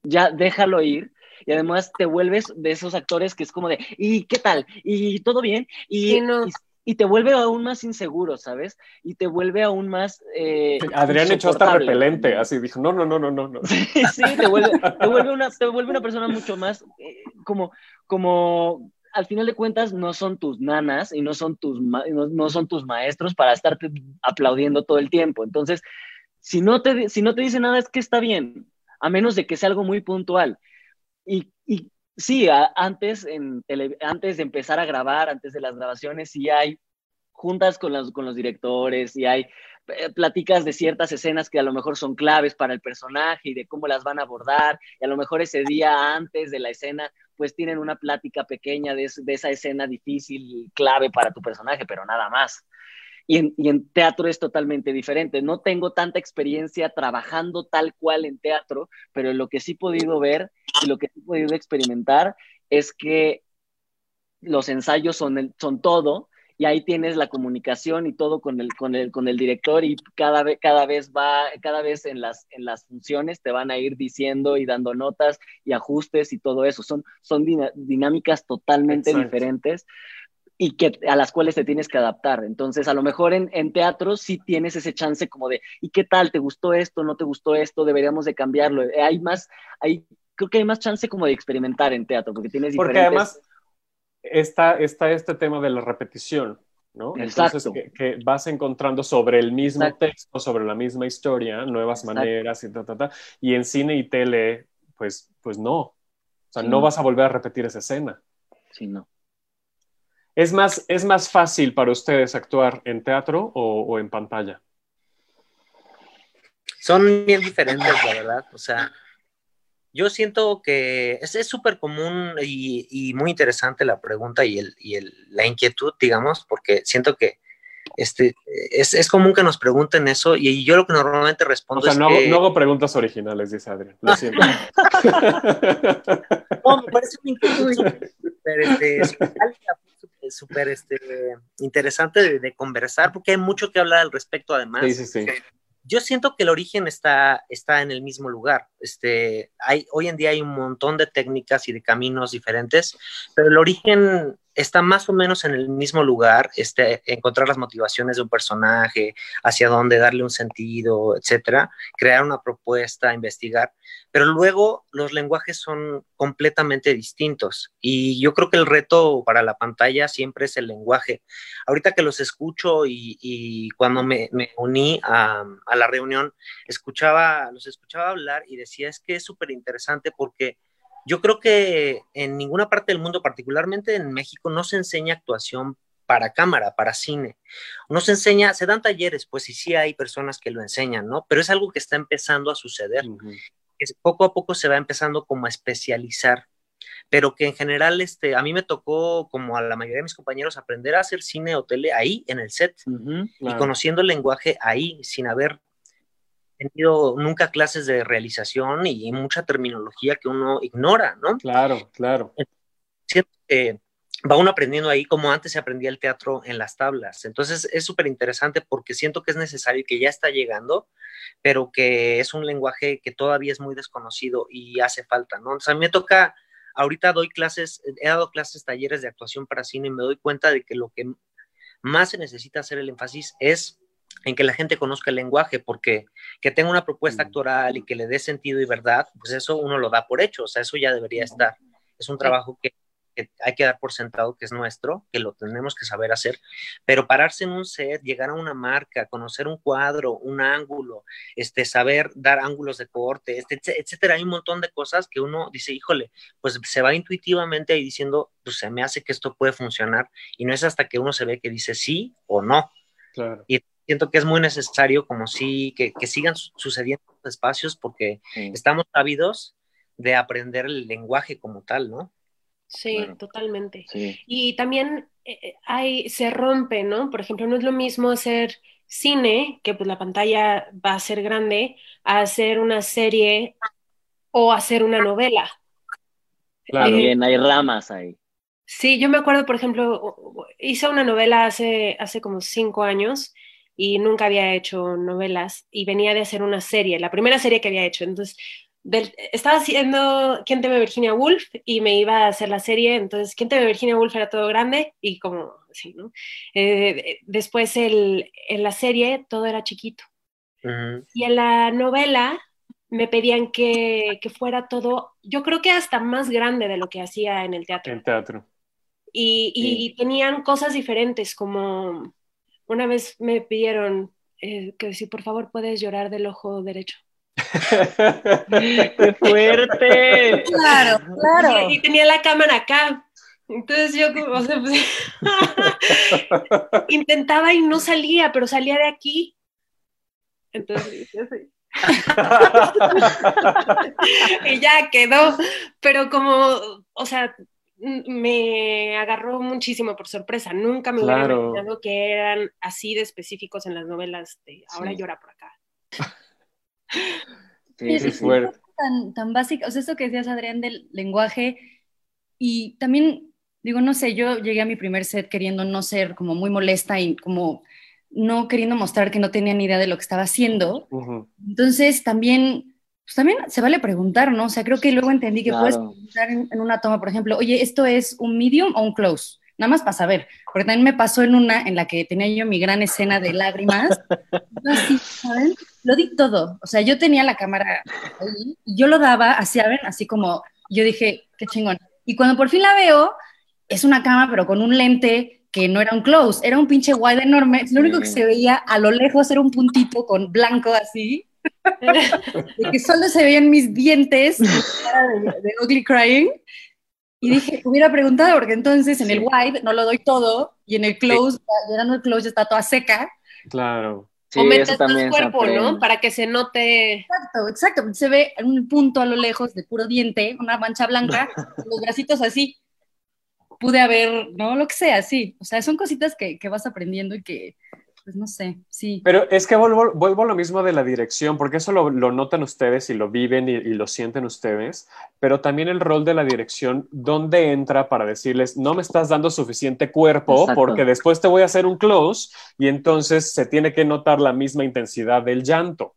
ya déjalo ir. Y además te vuelves de esos actores que es como de, ¿y qué tal? ¿Y todo bien? Y,
Sí, no.
y, y te vuelve aún más inseguro, ¿sabes? Y te vuelve aún más... eh,
Adrián echó hasta repelente, así dijo, no, no, no, no, no. no.
Sí, te vuelve, te vuelve una, te vuelve una persona mucho más eh, como, como al final de cuentas no son tus nanas y no son tus, no, son tus maestros para estarte aplaudiendo todo el tiempo. Entonces, si no te, si no te dice nada es que está bien, a menos de que sea algo muy puntual. Y, y sí, antes, en antes de empezar a grabar, antes de las grabaciones, sí hay juntas con los, con los directores y hay eh, platicas de ciertas escenas que a lo mejor son claves para el personaje y de cómo las van a abordar. Y a lo mejor ese día antes de la escena, pues tienen una plática pequeña de, es- de esa escena difícil clave para tu personaje, pero nada más. Y en, teatro es totalmente diferente. No tengo tanta experiencia trabajando tal cual en teatro, pero lo que sí he podido ver y lo que he podido experimentar es que los ensayos son, son todo y ahí tienes la comunicación y todo con el, con el, con el director y cada vez, cada vez va, cada vez en las, en las funciones te van a ir diciendo y dando notas y ajustes y todo eso. Son, son dinámicas totalmente
Exacto.
diferentes y que, a las cuales te tienes que adaptar. Entonces, a lo mejor en, en teatro sí tienes ese chance como de, ¿y qué tal? ¿Te gustó esto? ¿No te gustó esto? Deberíamos de cambiarlo. Eh, Hay más, hay, creo que hay más chance como de experimentar en teatro, porque tienes
Porque
diferentes...
además está, está este tema de la repetición, ¿no?
Exacto.
Entonces, que, que vas encontrando sobre el mismo
Exacto.
texto, sobre la misma historia, nuevas
Exacto.
maneras y ta, ta, ta. Y en cine y tele, pues, pues no. O sea,
Sí,
no
no.
vas a volver a repetir esa escena.
Sí, no.
¿Es más, ¿Es más fácil para ustedes actuar en teatro o, o en pantalla?
Son bien diferentes, la verdad. O sea, yo siento que es es súper común y, y muy interesante la pregunta y, el, y el- la inquietud, digamos, porque siento que este, es, es común que nos pregunten eso y, yo lo que normalmente
O
respondo
sea,
es
no, hago-
que...
no hago preguntas originales, dice Adrián. Lo siento.
No, me parece una inquietud súper este, este, interesante de, de conversar, porque hay mucho que hablar al respecto, además.
sí, sí, sí.
Yo siento que el origen está, está en el mismo lugar. Este, hay, hoy en día hay un montón de técnicas y de caminos diferentes, pero el origen está más o menos en el mismo lugar, este, encontrar las motivaciones de un personaje, hacia dónde darle un sentido, etcétera, crear una propuesta, investigar, pero luego los lenguajes son completamente distintos y yo creo que el reto para la pantalla siempre es el lenguaje. Ahorita que los escucho y, cuando me, uní a, a, la reunión, escuchaba, los escuchaba hablar y decía, es que es súper interesante porque yo creo que en ninguna parte del mundo, particularmente en México, no se enseña actuación para cámara, para cine. No se enseña, se dan talleres, pues sí, sí hay personas que lo enseñan, ¿no? Pero es algo que está empezando a suceder. poco a poco se va empezando como a especializar, pero que en general, este, a mí me tocó, como a la mayoría de mis compañeros, aprender a hacer cine o tele ahí, en el set, y conociendo el lenguaje ahí, sin haber tenido nunca clases de realización y mucha terminología que uno ignora, ¿no?
Claro, claro.
va uno aprendiendo ahí como antes se aprendía el teatro en las tablas. Entonces es súper interesante porque siento que es necesario y que ya está llegando, pero que es un lenguaje que todavía es muy desconocido y hace falta, ¿no? Entonces a mí me toca, ahorita doy clases, he dado clases, talleres de actuación para cine y me doy cuenta de que lo que más se necesita hacer el énfasis es en que la gente conozca el lenguaje, porque que tenga una propuesta actoral y que le dé sentido y verdad, pues eso uno lo da por hecho, o sea, eso ya debería estar. Es un trabajo que, hay que dar por sentado que es nuestro, que lo tenemos que saber hacer, pero pararse en un set, llegar a una marca, conocer un cuadro, un ángulo, este, saber dar ángulos de corte, este, etcétera, hay un montón de cosas que uno dice, híjole, pues se va intuitivamente ahí diciendo, pues se me hace que esto puede funcionar, y no es hasta que uno se ve que dice sí o no.
Claro.
Y siento que es muy necesario como si que, sigan sucediendo espacios porque estamos ávidos de aprender el lenguaje como tal, ¿no?
Sí, totalmente. Y también eh, eh, hay, se rompe, ¿no? Por ejemplo, no es lo mismo hacer cine, que pues la pantalla va a ser grande, a hacer una serie o hacer una novela.
También hay ramas ahí.
Sí, yo me acuerdo, por ejemplo, hice una novela hace, hace como cinco años y nunca había hecho novelas y venía de hacer una serie, la primera serie que había hecho. Entonces, estaba haciendo ¿Quién teme Virginia Woolf? y me iba a hacer la serie, entonces ¿Quién teme Virginia Woolf? era todo grande y como así, ¿no? Eh, después el, en la serie todo era chiquito. Y en la novela me pedían que, que, fuera todo, yo creo que hasta más grande de lo que hacía en el teatro.
En teatro.
Y, y tenían cosas diferentes como una vez me pidieron eh, que si por favor puedes llorar del ojo derecho.
¡Qué fuerte!
Claro, claro. Y, tenía la cámara acá. Entonces yo, o sea, pues, intentaba y no salía, pero salía de aquí. Entonces, y ya quedó. Pero como, o sea, me agarró muchísimo por sorpresa. Nunca me hubiera imaginado que eran así de específicos en las novelas de ahora llora por acá.
sí, es tan, tan básico, o sea, esto que decías, Adrián, del lenguaje, y también, digo, no sé, yo llegué a mi primer set queriendo no ser como muy molesta y como no queriendo mostrar que no tenía ni idea de lo que estaba haciendo. Entonces, también pues también se vale preguntar, ¿no? O sea, creo que luego entendí que puedes preguntar en, una toma, por ejemplo, oye, ¿esto es un medium o un close? Nada más para saber, porque también me pasó en una en la que tenía yo mi gran escena de lágrimas. así, ¿saben? Lo di todo. O sea, yo tenía la cámara ahí y yo lo daba así, ¿saben? Así como, yo dije, qué chingón. Y cuando por fin la veo, es una cama, pero con un lente que no era un close, era un pinche wide enorme. Lo único que se veía a lo lejos era un puntito con blanco así de que solo se veían mis dientes de, de ugly crying. Y dije, hubiera preguntado, porque entonces en el wide no lo doy todo y en el close, llegando el close está toda seca.
Claro.
Sí, o metes tu cuerpo, ¿no? Para que se note.
Exacto, exacto. Se ve un punto a lo lejos de puro diente, una mancha blanca, los bracitos así. Pude haber, ¿no? Lo que sea, sí. O sea, son cositas que, que vas aprendiendo y que, pues no sé, sí.
Pero es que vuelvo, vuelvo a lo mismo de la dirección, porque eso lo, notan ustedes y lo viven y, lo sienten ustedes, pero también el rol de la dirección, ¿dónde entra para decirles, no me estás dando suficiente cuerpo porque después te voy a hacer un close y entonces se tiene que notar la misma intensidad del llanto?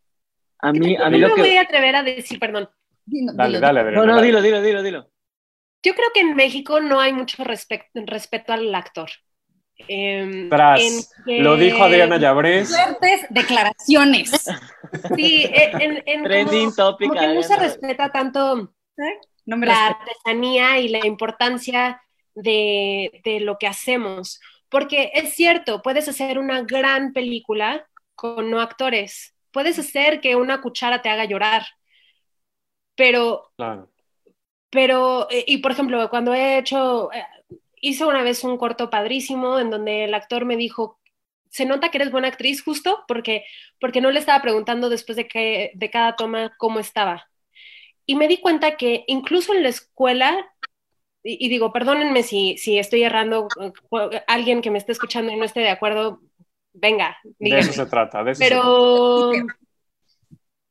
A mí, a mí no me voy a atrever a decir, perdón.
dale, dale,
No, no, dilo, dilo, dilo, dilo.
yo creo que en México no hay mucho respeto al actor.
Em, Tras, lo dijo Adriana Llabrés.
Fuertes declaraciones.
Sí, en, en
Trending topic.
no se respeta tanto ¿Eh? la artesanía y la importancia de, de lo que hacemos. Porque es cierto, puedes hacer una gran película con no actores. Puedes hacer que una cuchara te haga llorar. Pero
claro
pero, eh, y por ejemplo, cuando he hecho, eh, hice una vez un corto padrísimo en donde el actor me dijo, se nota que eres buena actriz justo porque, porque no le estaba preguntando después de, que, de cada toma cómo estaba. Y me di cuenta que incluso en la escuela, y, digo, perdónenme si, si estoy errando, alguien que me esté escuchando y no esté de acuerdo, venga.
De eso se trata. De eso
pero,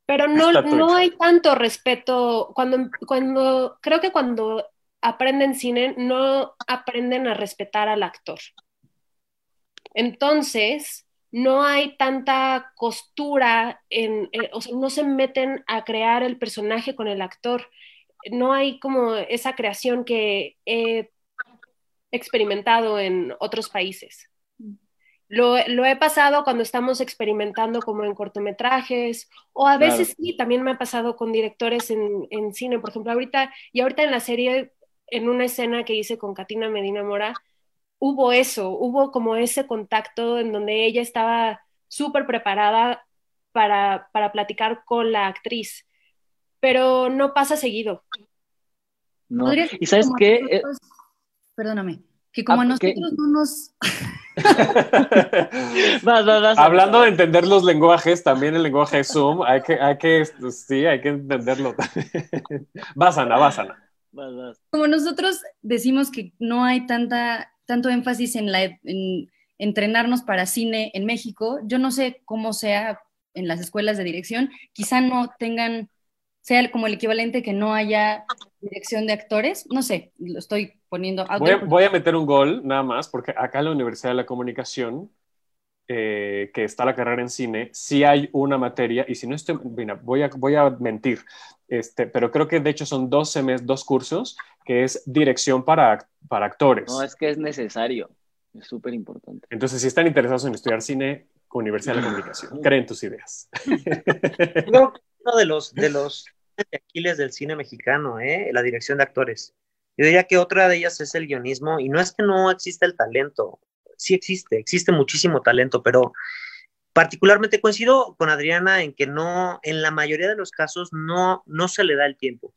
pero no, no hay tanto respeto. Cuando, cuando, creo que cuando aprenden cine, no aprenden a respetar al actor. Entonces, no hay tanta costura, en, o sea, no se meten a crear el personaje con el actor. No hay como esa creación que he experimentado en otros países. Lo, he pasado cuando estamos experimentando como en cortometrajes, o a veces sí, también me ha pasado con directores en, en, cine, por ejemplo, ahorita, y ahorita en la serie, en una escena que hice con Katina Medina Mora, hubo eso, hubo como ese contacto en donde ella estaba súper preparada para, para platicar con la actriz, pero no pasa seguido.
No. ¿Y sabes qué? Eh,
perdóname, que como a ah, nosotros no nos...
Hablando de entender los lenguajes, también el lenguaje Zoom, hay que, hay que, sí, hay que entenderlo. vas, Ana, vas, Ana.
Como nosotros decimos que no hay tanta, tanto énfasis en, la, en entrenarnos para cine en México, yo no sé cómo sea en las escuelas de dirección, quizá no tengan, sea como el equivalente que no haya dirección de actores, no sé, lo estoy poniendo...
Voy a, meter un gol nada más, porque acá en la Universidad de la Comunicación, eh, que está la carrera en cine, sí hay una materia, y si no estoy, mira, voy a, voy a mentir, este, pero creo que de hecho son dos semestres, dos cursos, que es dirección para, para actores.
No, es que es necesario, es súper importante.
Entonces, si están interesados en estudiar cine, Universidad de la Comunicación, creen tus ideas.
uno de los, de los Aquiles del cine mexicano, ¿eh? la dirección de actores. Yo diría que otra de ellas es el guionismo, y no es que no exista el talento, sí existe, existe muchísimo talento, pero particularmente coincido con Adriana en que no, en la mayoría de los casos no, no se le da el tiempo.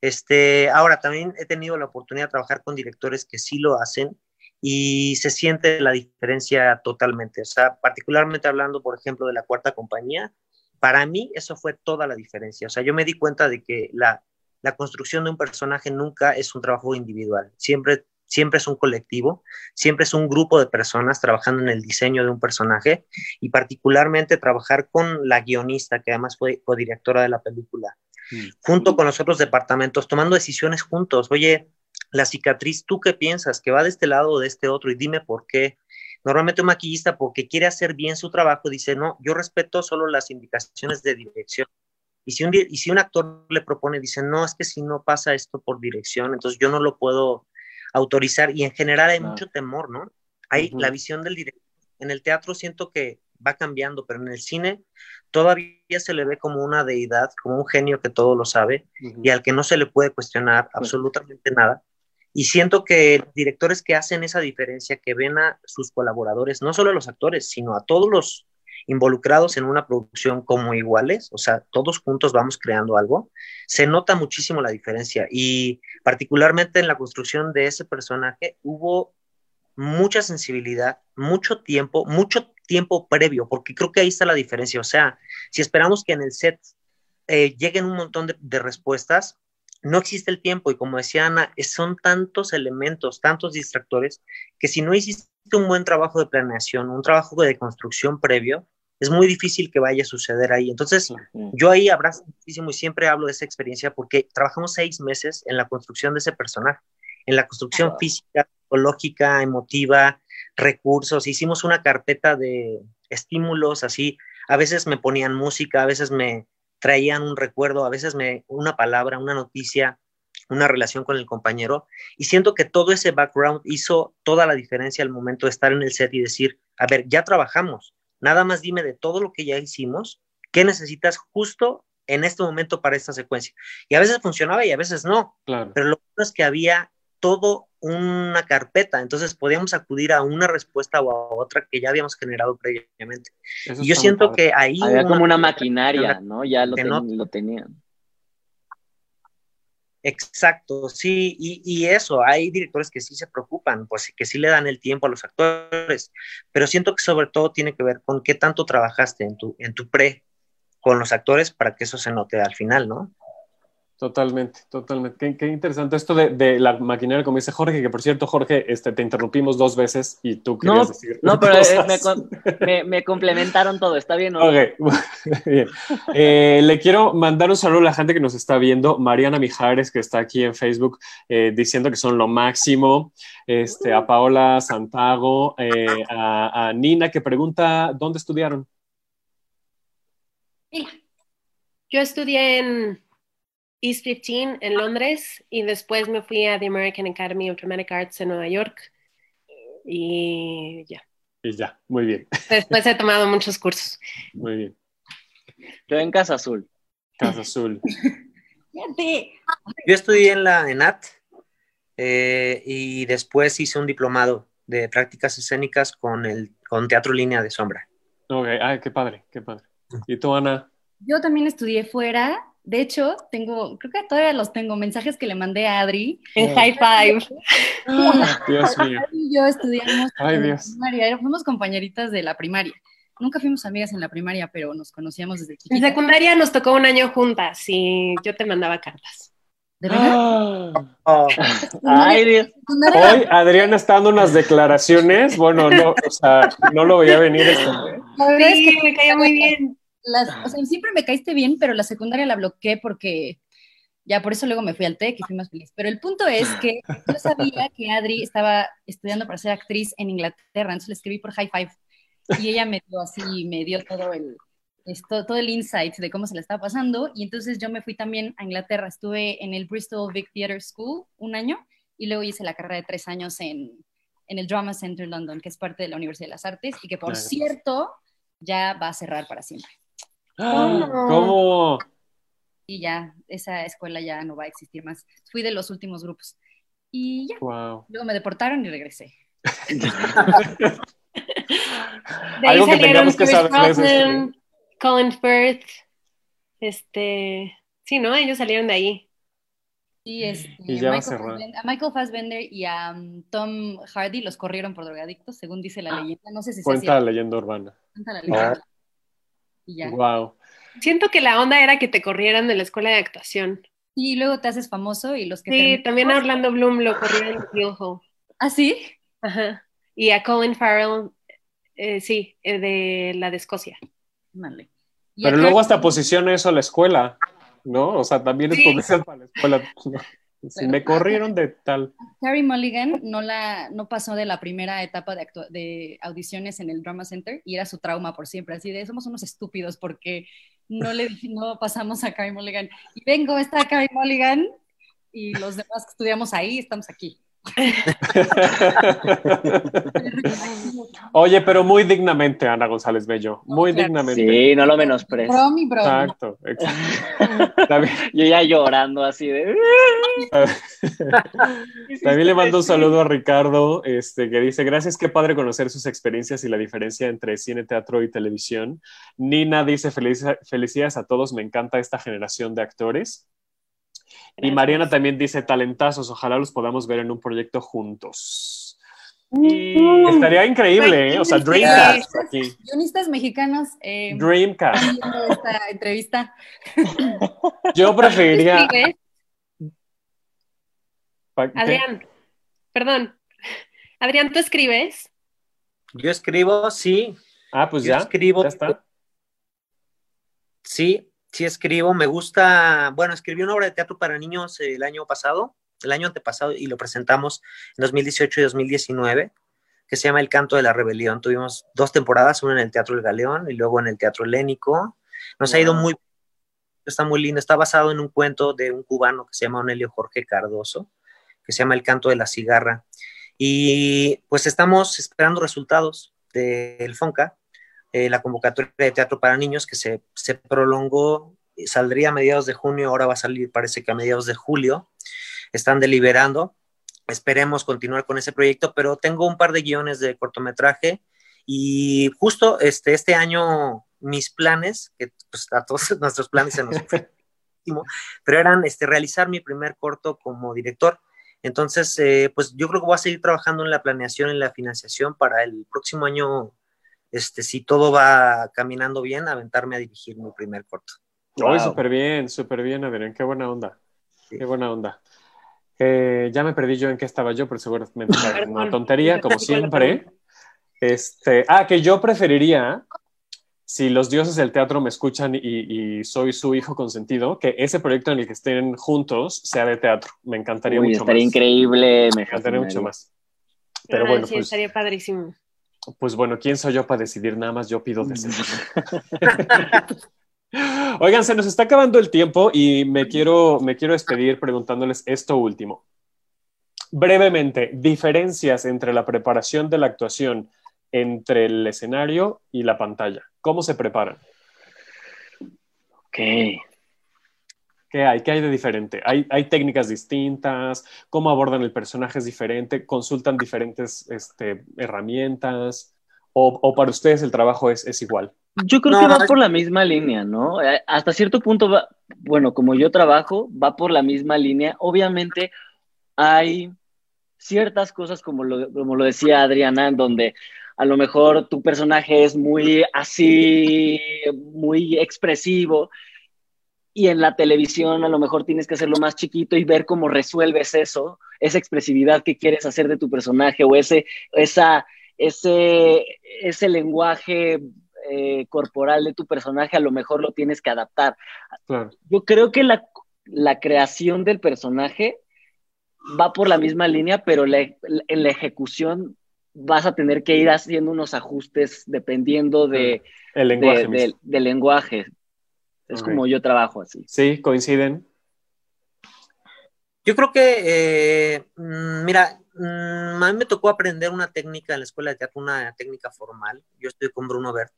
Este, ahora, también he tenido la oportunidad de trabajar con directores que sí lo hacen y se siente la diferencia totalmente. O sea, particularmente hablando, por ejemplo, de la cuarta compañía, para mí eso fue toda la diferencia. O sea, yo me di cuenta de que la, la construcción de un personaje nunca es un trabajo individual, siempre, siempre es un colectivo, siempre es un grupo de personas trabajando en el diseño de un personaje y particularmente trabajar con la guionista, que además fue codirectora de la película, mm. junto con los otros departamentos, tomando decisiones juntos. Oye, la cicatriz, ¿tú qué piensas? ¿Que va de este lado o de este otro? Y dime por qué. Normalmente un maquillista, porque quiere hacer bien su trabajo, dice, no, yo respeto solo las indicaciones de dirección. Y si, un, y si un actor le propone, dice, no, es que si no pasa esto por dirección, entonces yo no lo puedo autorizar. Y en general hay mucho temor, ¿no? Hay la visión del director. En el teatro siento que va cambiando, pero en el cine todavía se le ve como una deidad, como un genio que todo lo sabe y al que no se le puede cuestionar absolutamente nada. Y siento que directores que hacen esa diferencia, que ven a sus colaboradores, no solo a los actores, sino a todos los involucrados en una producción como iguales, o sea, todos juntos vamos creando algo, se nota muchísimo la diferencia. Y particularmente en la construcción de ese personaje hubo mucha sensibilidad, mucho tiempo, mucho tiempo previo, porque creo que ahí está la diferencia. O sea, si esperamos que en el set eh, lleguen un montón de respuestas, no existe el tiempo y como decía Ana, son tantos elementos, tantos distractores, que si no hiciste un buen trabajo de planeación, un trabajo de construcción previo, es muy difícil que vaya a suceder ahí. Entonces, yo ahí abrazo muchísimo y siempre hablo de esa experiencia porque trabajamos seis meses en la construcción de ese personaje, en la construcción física, psicológica, emotiva, recursos. Hicimos una carpeta de estímulos así. A veces me ponían música, a veces me, traían un recuerdo, a veces me, una palabra, una noticia, una relación con el compañero y siento que todo ese background hizo toda la diferencia al momento de estar en el set y decir, a ver, ya trabajamos, nada más dime de todo lo que ya hicimos, qué necesitas justo en este momento para esta secuencia. Y a veces funcionaba y a veces no,
Claro.
pero lo bueno es que había todo una carpeta, entonces podíamos acudir a una respuesta o a otra que ya habíamos generado previamente.
Eso
y yo siento
padre.
que ahí...
Había como una
una-
maquinaria, ¿no? Ya lo,
que
ten-
no-
lo tenían.
Exacto, sí, y, eso, hay directores que sí se preocupan, pues que sí le dan el tiempo a los actores, pero siento que sobre todo tiene que ver con qué tanto trabajaste en tu, en tu pre con los actores para que eso se note al final, ¿no?
Totalmente, totalmente. Qué, qué interesante esto de, de la maquinaria, como dice Jorge, que por cierto, Jorge, este, te interrumpimos dos veces y tú querías
No,
decir.
no, pero eh, me, con- me- me complementaron todo, está bien. ¿no?
Ok, bien. Eh, le quiero mandar un saludo a la gente que nos está viendo. Mariana Mijares, que está aquí en Facebook, eh, diciendo que son lo máximo. Este, a Paola Santago, eh, a, a Nina, que pregunta dónde estudiaron.
Yo estudié en East 15 en Londres y después me fui a the American Academy of Dramatic Arts en Nueva York y ya.
Y ya, muy bien,
Después he tomado muchos cursos.
muy bien.
Yo en Casa Azul.
Casa Azul.
Yo estudié en la ENAT eh, y después hice un diplomado de prácticas escénicas con, el, con Teatro Línea de Sombra.
Ok, ay, qué padre, qué padre. ¿Y tú, Ana?
Yo también estudié fuera. De hecho, tengo, creo que todavía los tengo, mensajes que le mandé a Adri.
En High Five.
Dios mío.
Adri y yo estudiamos
Ay,
en la
Dios.
primaria, era- fuimos compañeritas de la primaria. Nunca fuimos amigas en la primaria, pero nos conocíamos desde
En
chiquitas.
secundaria nos tocó un año juntas y yo te mandaba cartas.
¿De verdad?
Ah.
Oh,
Ay, Dios.
Hoy Adriana está dando unas declaraciones. Bueno, no, o sea, no lo veía venir esto. ¿eh?
La verdad es que
Sí, me caía muy bien.
Las, o sea, siempre me caíste bien, pero la secundaria la bloqueé porque ya por eso luego me fui al TEC y fui más feliz. Pero el punto es que yo sabía que Adri estaba estudiando para ser actriz en Inglaterra, entonces le escribí por High Five y ella me dio así, me dio todo el, esto, todo el insight de cómo se le estaba pasando y entonces yo me fui también a Inglaterra, estuve en el Bristol Vic Theatre School un año y luego hice la carrera de tres años en, en el Drama Center London, que es parte de la Universidad de las Artes y que por
Claro.
cierto ya va a cerrar para siempre.
¿Cómo?
y ya esa escuela ya no va a existir más. Fui de los últimos grupos. Y ya,
Wow.
luego me deportaron y regresé.
De ahí
Algo que
salieron
tengamos que saber es
Brosnan, Colin Firth, este, sí, ¿no? Ellos salieron de ahí.
Y, este,
Y ya va a
Michael
cerrar.
Fassbender- a Michael Fassbender y a um, Tom Hardy los corrieron por drogadictos, según dice la leyenda. No sé si se
Cuenta la leyenda urbana.
cuenta la leyenda. Y ya.
Wow.
Siento que la onda era que te corrieran de la escuela de actuación.
Y luego te haces famoso y los que
Sí,
terminan-
también a Orlando Bloom lo corrieron de Guildhall.
¿Ah, sí?
Ajá. Y a Colin Farrell, eh, sí, eh, de la de Escocia.
Vale.
Pero
acá-
luego hasta posiciona eso a la escuela, ¿no? O sea, también es
Sí.
publicidad para la escuela. Si me corrieron de tal.
Carrie Mulligan no, la, no pasó de la primera etapa de, de audiciones en el Drama Center y era su trauma por siempre, así de somos unos estúpidos porque no le no pasamos a Carrie Mulligan. Y vengo, está Carrie Mulligan y los demás que estudiamos ahí estamos aquí.
Oye, pero muy dignamente, Ana González Bello. Muy
Claro.
dignamente.
Sí, no lo menosprecio.
Bromi, bromi.
Exacto, exacto. También,
Yo ya llorando así de.
también le mando un saludo a Ricardo, este, que dice, gracias, qué padre conocer sus experiencias y la diferencia entre cine, teatro y televisión. Nina dice, "Felici- felicidades a todos, me encanta esta generación de actores. Y. Mariana también dice, talentazos, ojalá los podamos ver en un proyecto juntos. Y estaría increíble, ¿eh? O sea, Dreamcast aquí.
Guionistas mexicanos eh,
Dreamcast.
esta entrevista.
Yo preferiría...
Adrián, perdón. Adrián, ¿tú escribes?
yo escribo, sí,
Ah, pues
yo
ya.
escribo,
Ya está.
sí, sí escribo, me gusta, bueno, escribí una obra de teatro para niños el año pasado, el año antepasado, y lo presentamos en 2018 y 2019, que se llama El Canto de la Rebelión. Tuvimos dos temporadas, una en el Teatro El Galeón y luego en el Teatro Helénico. Nos ha ido muy está muy lindo, está basado en un cuento de un cubano que se llama Onelio Jorge Cardoso, que se llama El canto de la cigarra. Y pues estamos esperando resultados del FONCA, eh, la convocatoria de teatro para niños que se, se prolongó, saldría a mediados de junio, ahora va a salir parece que a mediados de julio. Están deliberando. Esperemos continuar con ese proyecto, pero tengo un par de guiones de cortometraje y justo este, este año mis planes, que pues, a todos nuestros planes se nos fue, pero eran este, realizar mi primer corto como director. Entonces, eh, pues yo creo que voy a seguir trabajando en la planeación, en la financiación para el próximo año, este, si todo va caminando bien, aventarme a dirigir mi primer corto.
Wow. súper bien, súper bien, Adrián, qué buena onda, sí. qué buena onda. Eh, ya me perdí yo en qué estaba yo, pero seguramente una tontería, como siempre. Este, ah, que yo preferiría, si los dioses del teatro me escuchan y, y, soy su hijo consentido, que ese proyecto en el que estén juntos sea de teatro. Me encantaría
Uy,
mucho
estaría
más.
increíble,
me encantaría mucho más. Pero
ah,
bueno,
sí,
pues,
estaría padrísimo.
Pues bueno, ¿quién soy yo para decidir? Nada más yo pido deseos. Oigan, se nos está acabando el tiempo y me quiero, me quiero despedir preguntándoles esto último. Brevemente, diferencias entre la preparación de la actuación entre el escenario y la pantalla. ¿Cómo se preparan?
Ok.
¿Qué hay? ¿Qué hay de diferente? ¿Hay, hay técnicas distintas? ¿Cómo abordan el personaje es diferente? ¿Consultan diferentes este, herramientas? O, ¿O, para ustedes el trabajo es, es igual?
Yo creo no, que va por la misma línea, ¿no? Hasta cierto punto, va, bueno, como yo trabajo, va por la misma línea. Obviamente hay ciertas cosas, como lo, como lo decía Adriana, en donde a lo mejor tu personaje es muy así, muy expresivo, y en la televisión a lo mejor tienes que hacerlo más chiquito y ver cómo resuelves eso, esa expresividad que quieres hacer de tu personaje o ese, esa, ese, ese lenguaje eh, corporal de tu personaje, a lo mejor lo tienes que adaptar.
Claro.
Yo creo que la, la, creación del personaje va por la misma línea, pero la, en la ejecución vas a tener que ir haciendo unos ajustes dependiendo de,
el lenguaje
de, de, del lenguaje. Es okay. como yo trabajo así.
Sí, coinciden.
Yo creo que, eh, mira, mm, a mí me tocó aprender una técnica en la escuela de teatro, una técnica formal. Yo estoy con Bruno Bert,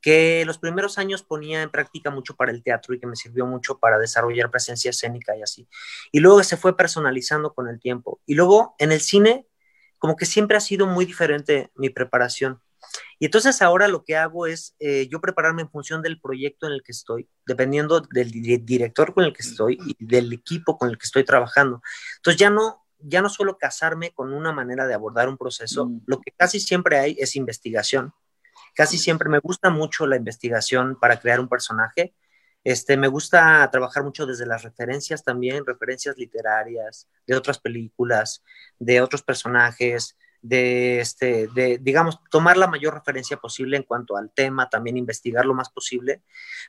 que los primeros años ponía en práctica mucho para el teatro y que me sirvió mucho para desarrollar presencia escénica y así. Y luego se fue personalizando con el tiempo. Y luego en el cine, como que siempre ha sido muy diferente mi preparación. Y entonces ahora lo que hago es eh, yo prepararme en función del proyecto en el que estoy, dependiendo del di director con el que estoy y del equipo con el que estoy trabajando. Entonces ya no, ya no suelo casarme con una manera de abordar un proceso, mm. lo que casi siempre hay es investigación. Casi siempre me gusta mucho la investigación para crear un personaje. Este, me gusta trabajar mucho desde las referencias también, referencias literarias, de otras películas, de otros personajes, de, este, de, digamos, tomar la mayor referencia posible en cuanto al tema, también investigar lo más posible,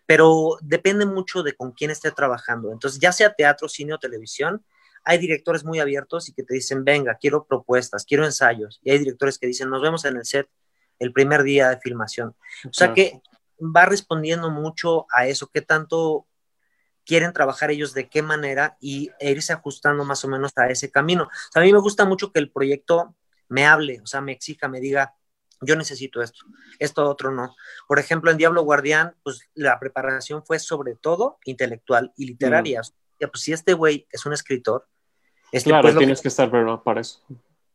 pero depende mucho de con quién esté trabajando. Entonces, ya sea teatro, cine o televisión, hay directores muy abiertos y que te dicen, venga, quiero propuestas, quiero ensayos, y hay directores que dicen, nos vemos en el set el primer día de filmación. O sea que va respondiendo mucho a eso, qué tanto quieren trabajar ellos, de qué manera, y e irse ajustando más o menos a ese camino. O sea, a mí me gusta mucho que el proyecto me hable, o sea, me exija, me diga, yo necesito esto, esto otro no. Por ejemplo, en Diablo Guardián, pues la preparación fue sobre todo intelectual y literaria. Mm. Ya, pues si este güey es un escritor,
este, claro, pues, tienes que... que estar pero para eso.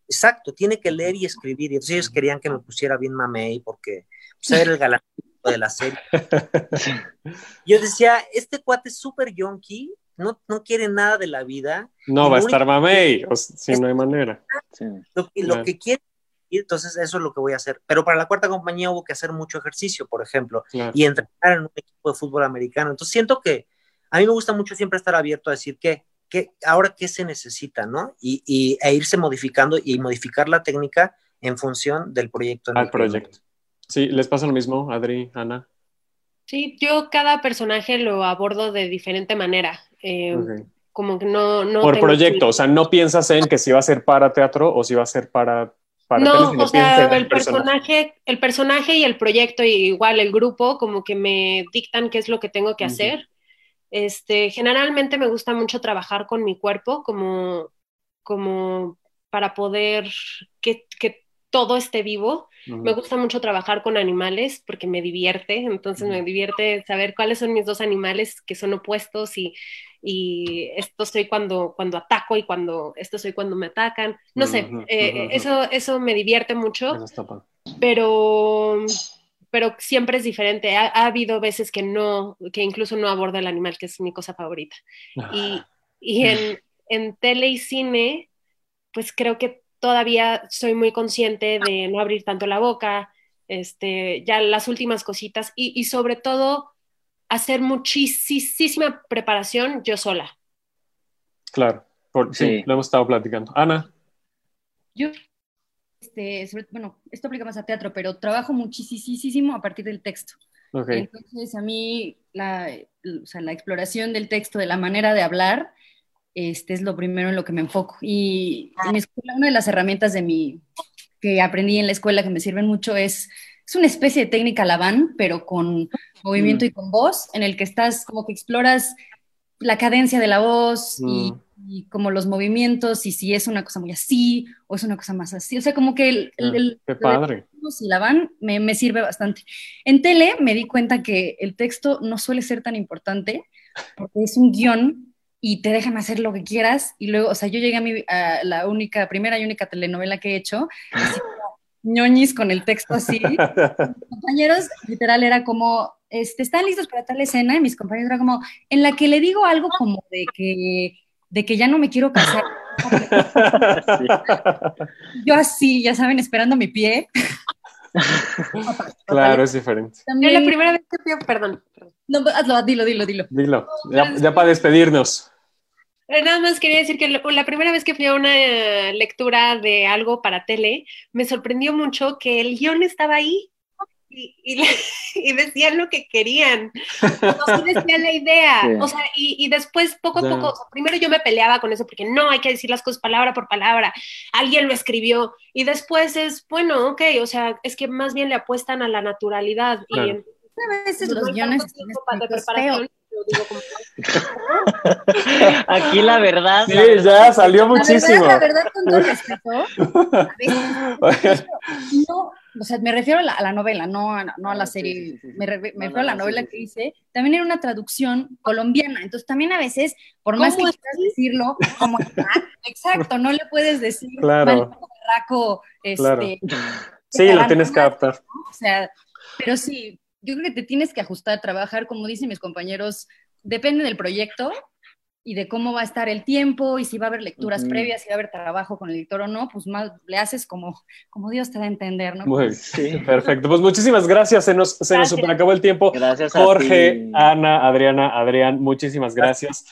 Exacto, tiene que leer y escribir. Y entonces ellos querían que me pusiera bien mamey porque pues, era el galán de la serie. Yo decía, este cuate es súper yonky, no, no quiere nada de la vida.
No va a estar mamey, o si no hay manera.
Sí. Lo, lo claro. que quiere, y entonces eso es lo que voy a hacer. Pero para la cuarta compañía hubo que hacer mucho ejercicio, por ejemplo, claro. y entrenar en un equipo de fútbol americano. Entonces siento que a mí me gusta mucho siempre estar abierto a decir que, que ahora qué se necesita, ¿no? Y, y e irse modificando y modificar la técnica en función del proyecto.
Al proyecto. Sí, ¿les pasa lo mismo, Adri, Ana?
Sí, yo cada personaje lo abordo de diferente manera. Eh, okay. Como que no. no
Por proyecto, que... o sea, no piensas en que si va a ser para teatro o si va a ser para. para
no, o sea, el personaje, el personaje y el proyecto, y igual el grupo, como que me dictan qué es lo que tengo que hacer. Este, generalmente me gusta mucho trabajar con mi cuerpo como, como para poder que, que todo esté vivo. Me gusta mucho trabajar con animales porque me divierte, entonces me divierte saber cuáles son mis dos animales que son opuestos y, y esto soy cuando, cuando ataco y cuando esto soy cuando me atacan. No sé, eh, eso, eso me divierte mucho, pero, pero siempre es diferente. Ha, habido veces que no, que incluso no aborda el animal, que es mi cosa favorita. Y, y en, en tele y cine, pues creo que todavía soy muy consciente de no abrir tanto la boca, este, ya las últimas cositas y, sobre todo hacer muchísima preparación yo sola.
Claro, sí, lo hemos estado platicando. Ana.
Yo, este, bueno, esto aplica más a teatro, pero trabajo muchísimo a partir del texto. Entonces, a mí la, la exploración del texto, de la manera de hablar, este es lo primero en lo que me enfoco. Y en mi escuela, una de las herramientas de mi, que aprendí en la escuela que me sirven mucho es, es una especie de técnica Laván, pero con movimiento mm. y con voz, en el que estás como que exploras la cadencia de la voz y, mm. como los movimientos y si es una cosa muy así o es una cosa más así. O sea, como que el, el,
Qué padre.
y Laván me, me sirve bastante. En tele me di cuenta que el texto no suele ser tan importante porque es un guion y te dejan hacer lo que quieras. Y luego, o sea, yo llegué a, mi, a la única, primera y única telenovela que he hecho, así como ñoñis con el texto así. mis compañeros, literal, era como, este, ¿están listos para tal escena? Y mis compañeros era como, en la que le digo algo como de que, de que ya no me quiero casar. Yo así, ya saben, esperando mi pie.
claro, es diferente.
También... la primera vez que fui, perdón.
No, hazlo, dilo, dilo, dilo.
Dilo, ya, ya para despedirnos.
Eh, nada más quería decir que la primera vez que fui a una lectura de algo para tele, me sorprendió mucho que el guion estaba ahí y, y, decían lo que querían. No decían la idea. O sea, y, después, poco a poco, primero yo me peleaba con eso porque no hay que decir las cosas palabra por palabra. Alguien lo escribió. Y después es, bueno, ok, o sea, es que más bien le apuestan a la naturalidad. Y a
veces los guiones.
Aquí la verdad.
Sí, ya salió muchísimo.
La verdad, con todo respeto, no, o sea, me refiero a la, novela, no a, no a la serie, me, refiero a la novela que hice, también era una traducción colombiana, entonces también a veces, por más que quieras decirlo, como, exacto, no le puedes decir,
claro.
este,
Sí, lo tienes que adaptar.
O sea, pero sí, yo creo que te tienes que ajustar, trabajar, como dicen mis compañeros, depende del proyecto y de cómo va a estar el tiempo y si va a haber lecturas previas, si va a haber trabajo con el editor o no, pues más le haces como, como Dios te da a entender, ¿no?
Muy sí. perfecto. Pues muchísimas gracias, se nos, se nos acabó el tiempo.
Gracias
Jorge, Ana, Adriana, Adrián, muchísimas gracias.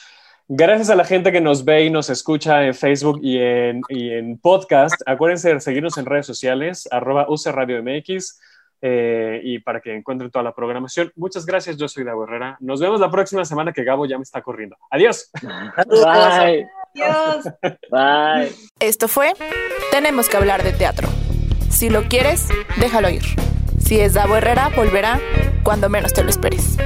gracias. a la gente que nos ve y nos escucha en Facebook y en, y en podcast. Acuérdense de seguirnos en redes sociales, arroba Radio MX eh, y para que encuentren toda la programación. Muchas gracias, yo soy Davo Herrera. Nos vemos la próxima semana que Gabo ya me está corriendo. Adiós.
Bye.
Adiós.
Bye.
Esto fue Tenemos que hablar de teatro. Si lo quieres, déjalo ir. Si es Davo Herrera, volverá cuando menos te lo esperes.